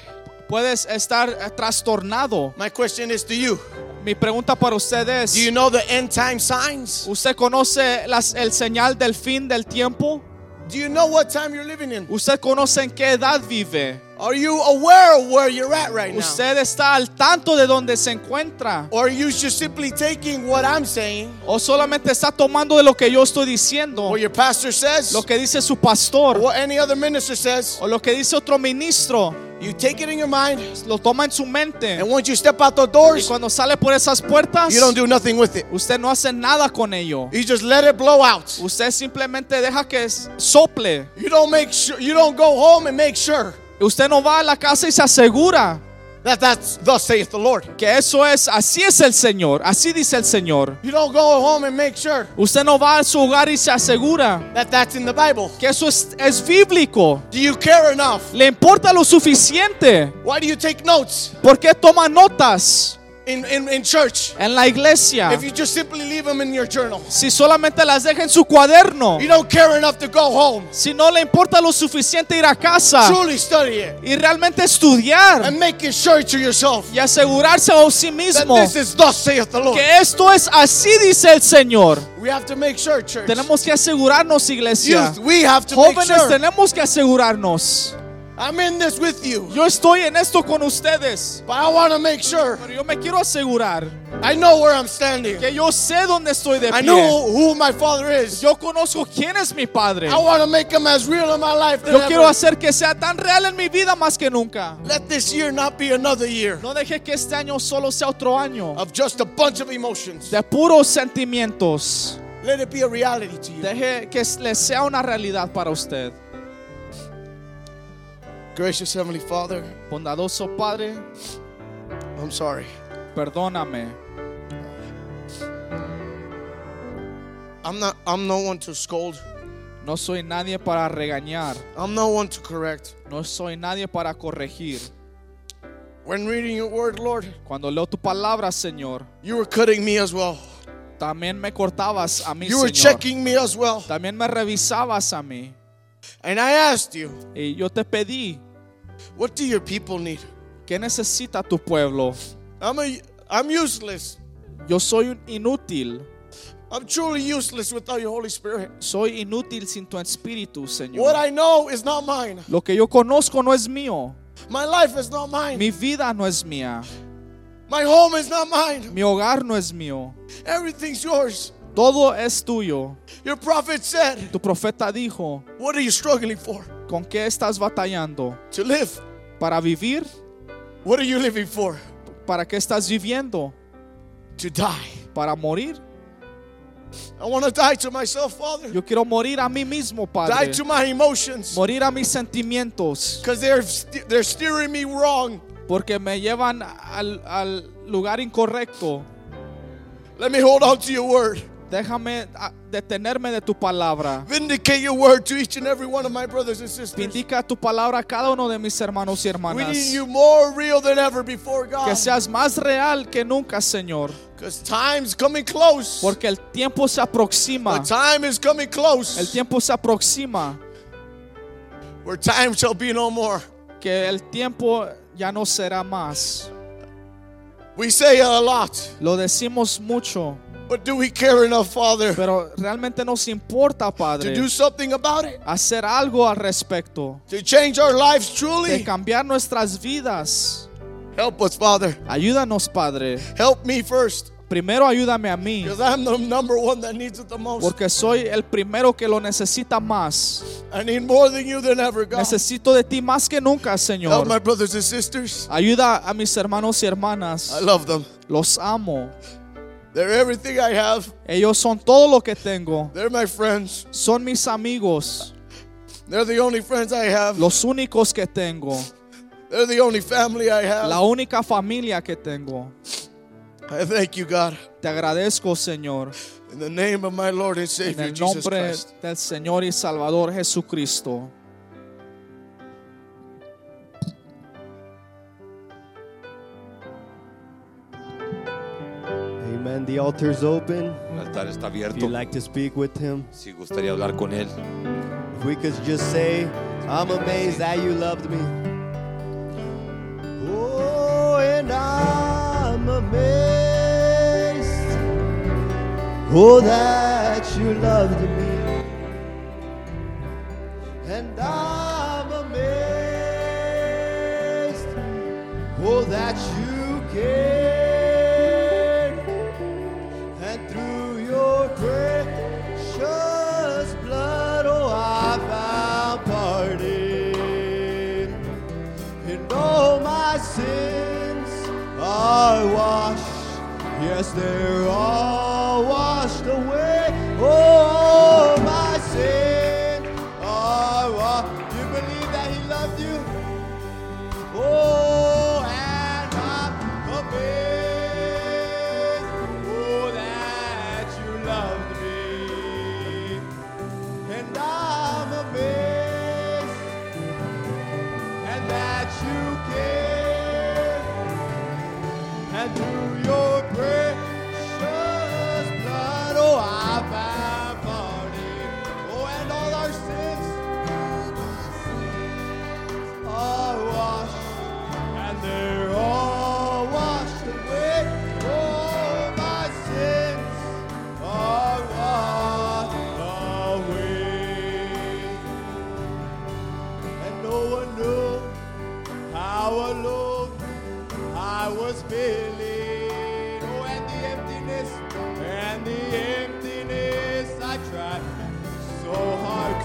Puedes estar trastornado. My question is to you. Mi pregunta para usted es, Do you know the end time signs? ¿usted conoce las- el señal del fin del tiempo? Do you know what time you're living in? ¿Usted conoce en qué edad vive? Are you aware of where you're at right now? ¿Usted está al tanto de dónde se encuentra? Or are you just simply taking what I'm saying, ¿O solamente está tomando de lo que yo estoy diciendo? what your pastor says, Lo que dice su pastor what any other minister says? o lo que dice otro ministro, You take it in your mind, lo toma en su mente. and once you step out the Y doors, cuando sale por esas puertas, you don't do nothing with it. usted no hace nada con ello. You just let it blow out. Usted simplemente deja que sople. You don't make sure you don't go home and make sure. Usted no va a la casa y se asegura that that's thus saith the Lord. que eso es, así es el Señor, así dice el Señor. You don't go home and make sure Usted no va a su hogar y se asegura that that's in the Bible. que eso es, es bíblico. Do you care enough? Le importa lo suficiente. Why do you take notes ¿Por qué toma notas in, in, in church en la iglesia? if you just simply leave them in your journal? Si solamente las deja en su cuaderno. You don't care enough to go home, Si no le importa lo suficiente ir a casa truly study it, y realmente estudiar and make it sure to yourself y asegurarse a sí that mismo this is thus saith the Lord. que esto es así dice el Señor. We have to make sure, church. Tenemos que asegurarnos, iglesia. Youth, we have to make Jóvenes, sure. tenemos que asegurarnos. I'm in this with you, Yo estoy en esto con ustedes, but I want to make sure pero yo me quiero asegurar I know where I'm standing. que yo sé dónde estoy de pie. I know who my father is. Yo conozco quién es mi padre. I want to make him as real in my life than Yo quiero hacer que sea tan real en mi vida más que nunca. Let this year not be another year No deje que este año solo sea otro año of just a bunch of emotions. de puros sentimientos. Let it be a reality to you. Deje que le sea una realidad para usted. Gracious Heavenly Father, Bondadoso Padre, I'm sorry. perdóname. I'm not I'm no one to scold. No soy nadie para regañar. I'm no one to correct. No soy nadie para corregir. When reading your word, Lord, Cuando leo tu palabra, Señor, you were cutting me as well. también me cortabas a mí, You were Señor. checking me as well. También me revisabas a mí. And I asked you, Y yo te pedí, what do your people need? ¿qué necesita tu pueblo? I'm a I'm useless. Yo soy un inútil. I'm truly useless without your Holy Spirit. Soy inútil sin tu espíritu, Señor. What I know is not mine. Lo que yo conozco no es mío. My life is not mine. Mi vida no es mía. My home is not mine. Mi hogar no es mío. Everything's yours. Todo es tuyo. Your prophet said, Tu profeta dijo, What are you struggling for? ¿con qué estás batallando? To live. ¿Para vivir? What are you living for? ¿Para qué estás viviendo? To die. ¿Para morir? I want to die to myself, Father. Yo quiero morir a mí mismo, Padre. Die to my emotions. Morir a mis sentimientos. Because they're, st- they're steering me wrong. Porque me llevan al, al lugar incorrecto. Let me hold on to your word. Déjame ah, detenerme de tu palabra. Vindicate your word to each and every one of my brothers and sisters. Indica tu palabra a cada uno de mis hermanos y We need hermanas. you more real than ever before God. Que seas más real que nunca, Señor. Because time's coming close. Porque el tiempo se aproxima. The time is coming close. El tiempo se aproxima. Where time shall be no more. Que el tiempo ya no será más. We say a lot, Lo decimos mucho. But do we care enough, Father, Pero realmente nos importa, to Padre. do something about it? Hacer algo al respecto. To change our lives De truly? cambiar nuestras vidas. Help us, Father. Ayúdanos, Padre. Help me first. Primero ayúdame a mí. Because I'm the number one that needs it the most. Porque soy el primero que lo necesita más. I need more than you than ever, God. Necesito de ti más que nunca, Help Señor. my brothers and sisters. Ayuda a mis hermanos y hermanas. I love them. Los amo. They're everything I have. Ellos son todo lo que tengo. They're my friends. Son mis amigos. They're the only friends I have. Los únicos que tengo. They're the only family I have. La única familia que tengo. I thank you, God. Te agradezco, Señor. In the name of my Lord and En Savior el Jesus nombre Christ. del Señor y Salvador Jesucristo. Amen. The altar's open. El altar está abierto. If you'd like to speak with him, Si gustaría hablar con él. if we could just say, I'm amazed that you loved me. Oh, and I'm amazed. Oh, that you loved me. And I'm amazed. Oh, that you cared. Are washed. Yes, they're all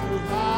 hard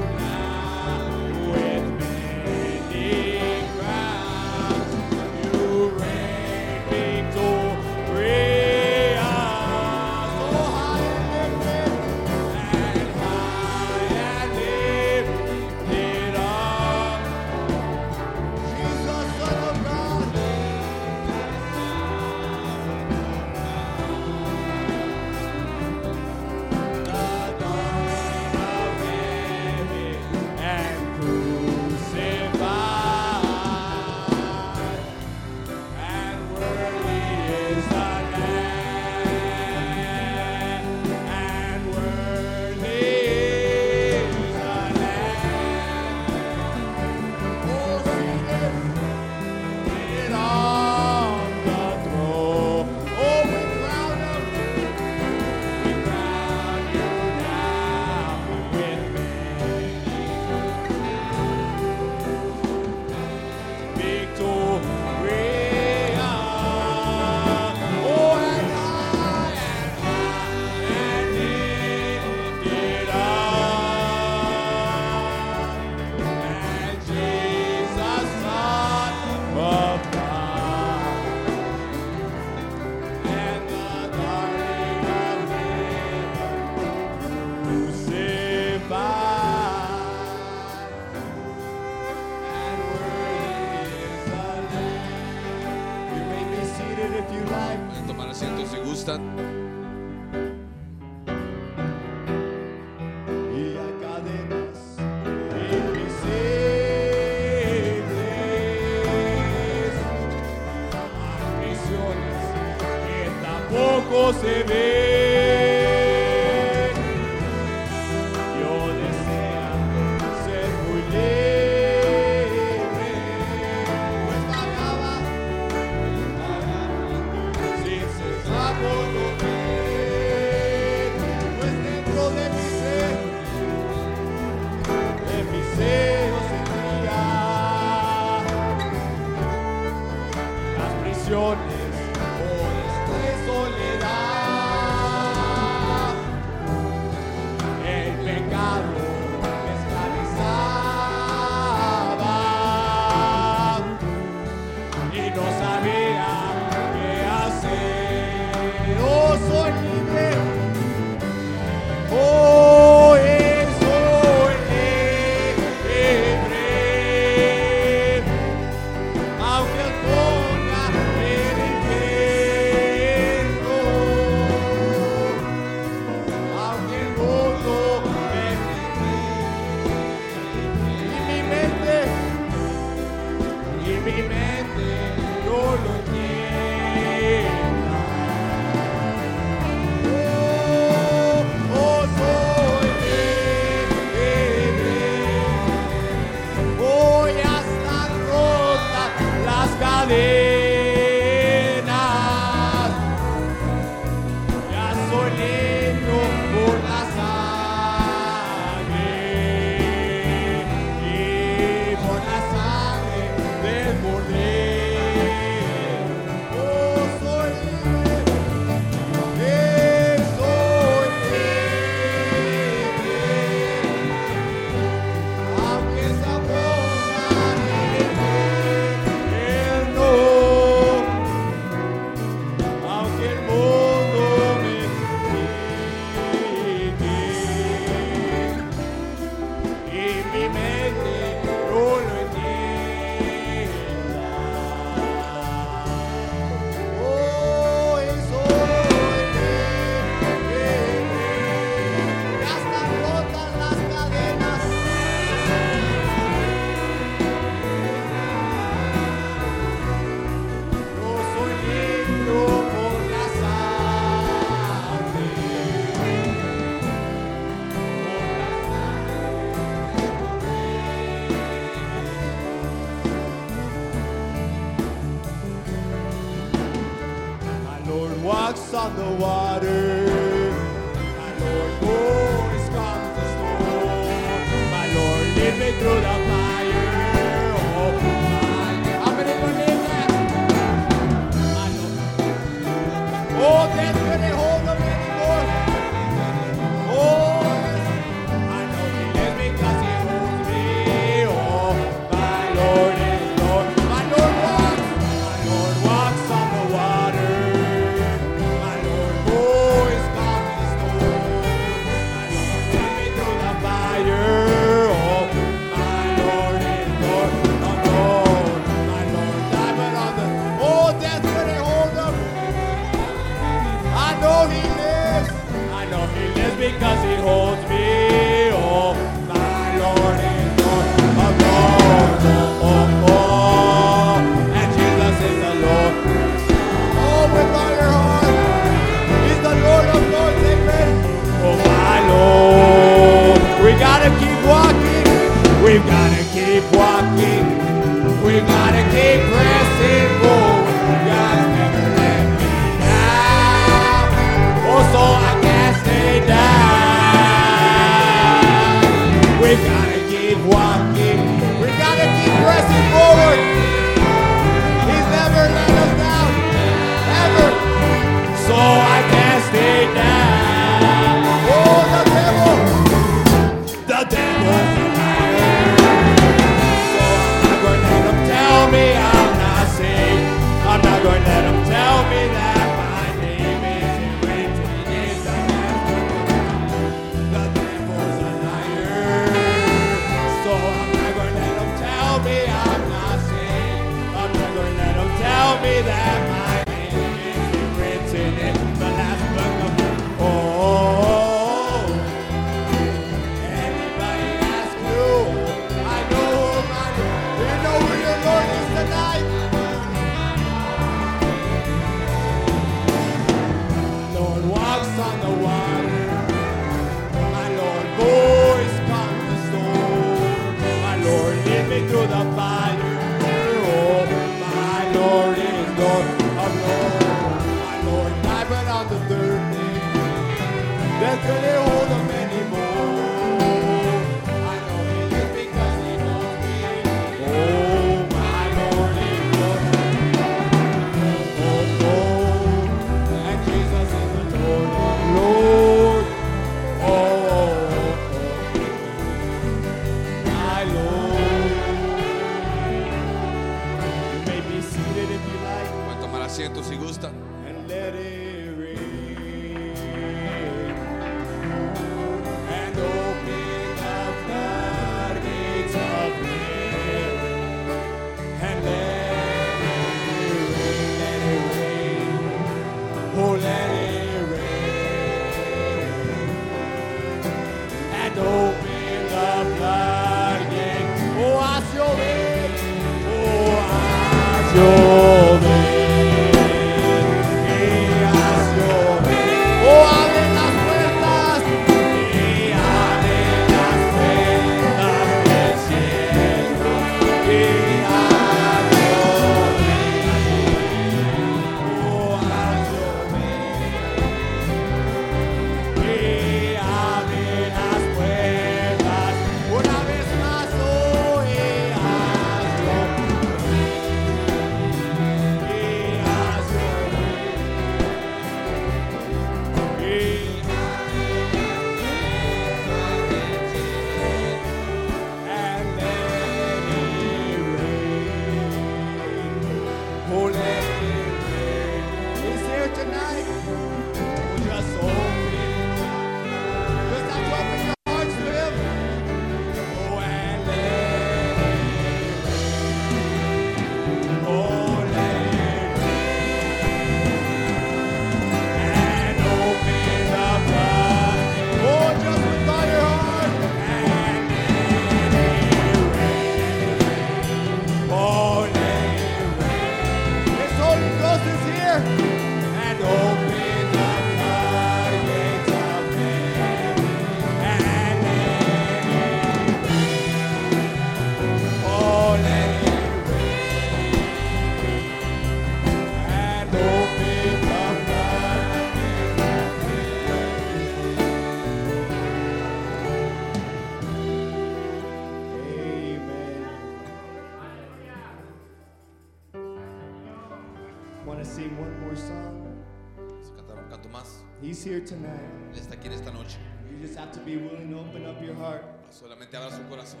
Solamente abra su corazón.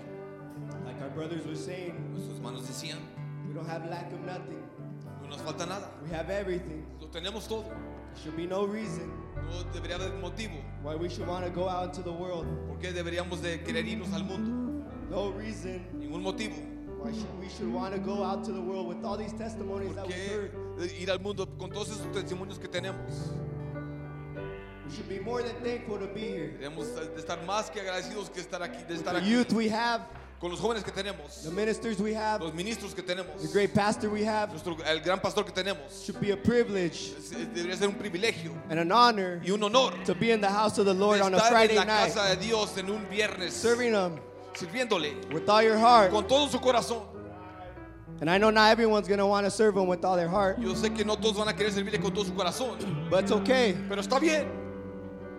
Like our brothers were saying, Nuestros hermanos decían, we don't have lack of nothing. no nos falta nada. We have everything. Lo tenemos todo. There should be no reason No debería haber motivo. why we should want to go out into the world. ¿Por qué deberíamos de querer irnos al mundo? No reason Ningún motivo. why should we should want to go out to the world with all these testimonies ¿Por that heard. de ir al mundo con todos esos testimonios que tenemos? We should be more than thankful to be here. Debemos estar más que agradecidos que estar aquí, de estar The aquí. youth we have, Con los jóvenes que tenemos, the ministers we have, los ministros que tenemos, the great pastor we have. nuestro, el gran pastor que tenemos. should be a privilege Es- Debería ser un privilegio and an honor y un honor to be in the house of the Lord on a estar en Friday la night, casa de Dios en un viernes, serving Him sirviéndole with all your heart. con todo su corazón. And I know not everyone's going to want to serve Him with all their heart, Yo sé que no todos van a querer servirle con todo su corazón, but it's okay pero está bien,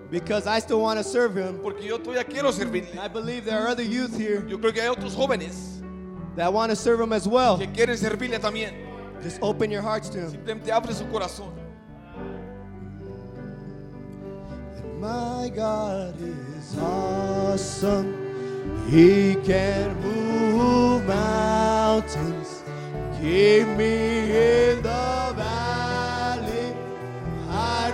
because I still want to serve Him. porque yo todavía quiero servirle. I believe there are other youth here Yo creo que hay otros jóvenes that want to serve Him as well. que quieren servirle también. Just open your hearts to Him. Simplemente abre su corazón. My God is awesome. He can move mountains. Keep me in the valley. Hide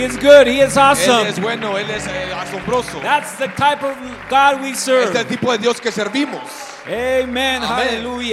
He is good. He is Él awesome. es bueno, Él es eh, asombroso. That's the type of God we serve. Este es el tipo de Dios que servimos. Amen. Amén. Hallelujah.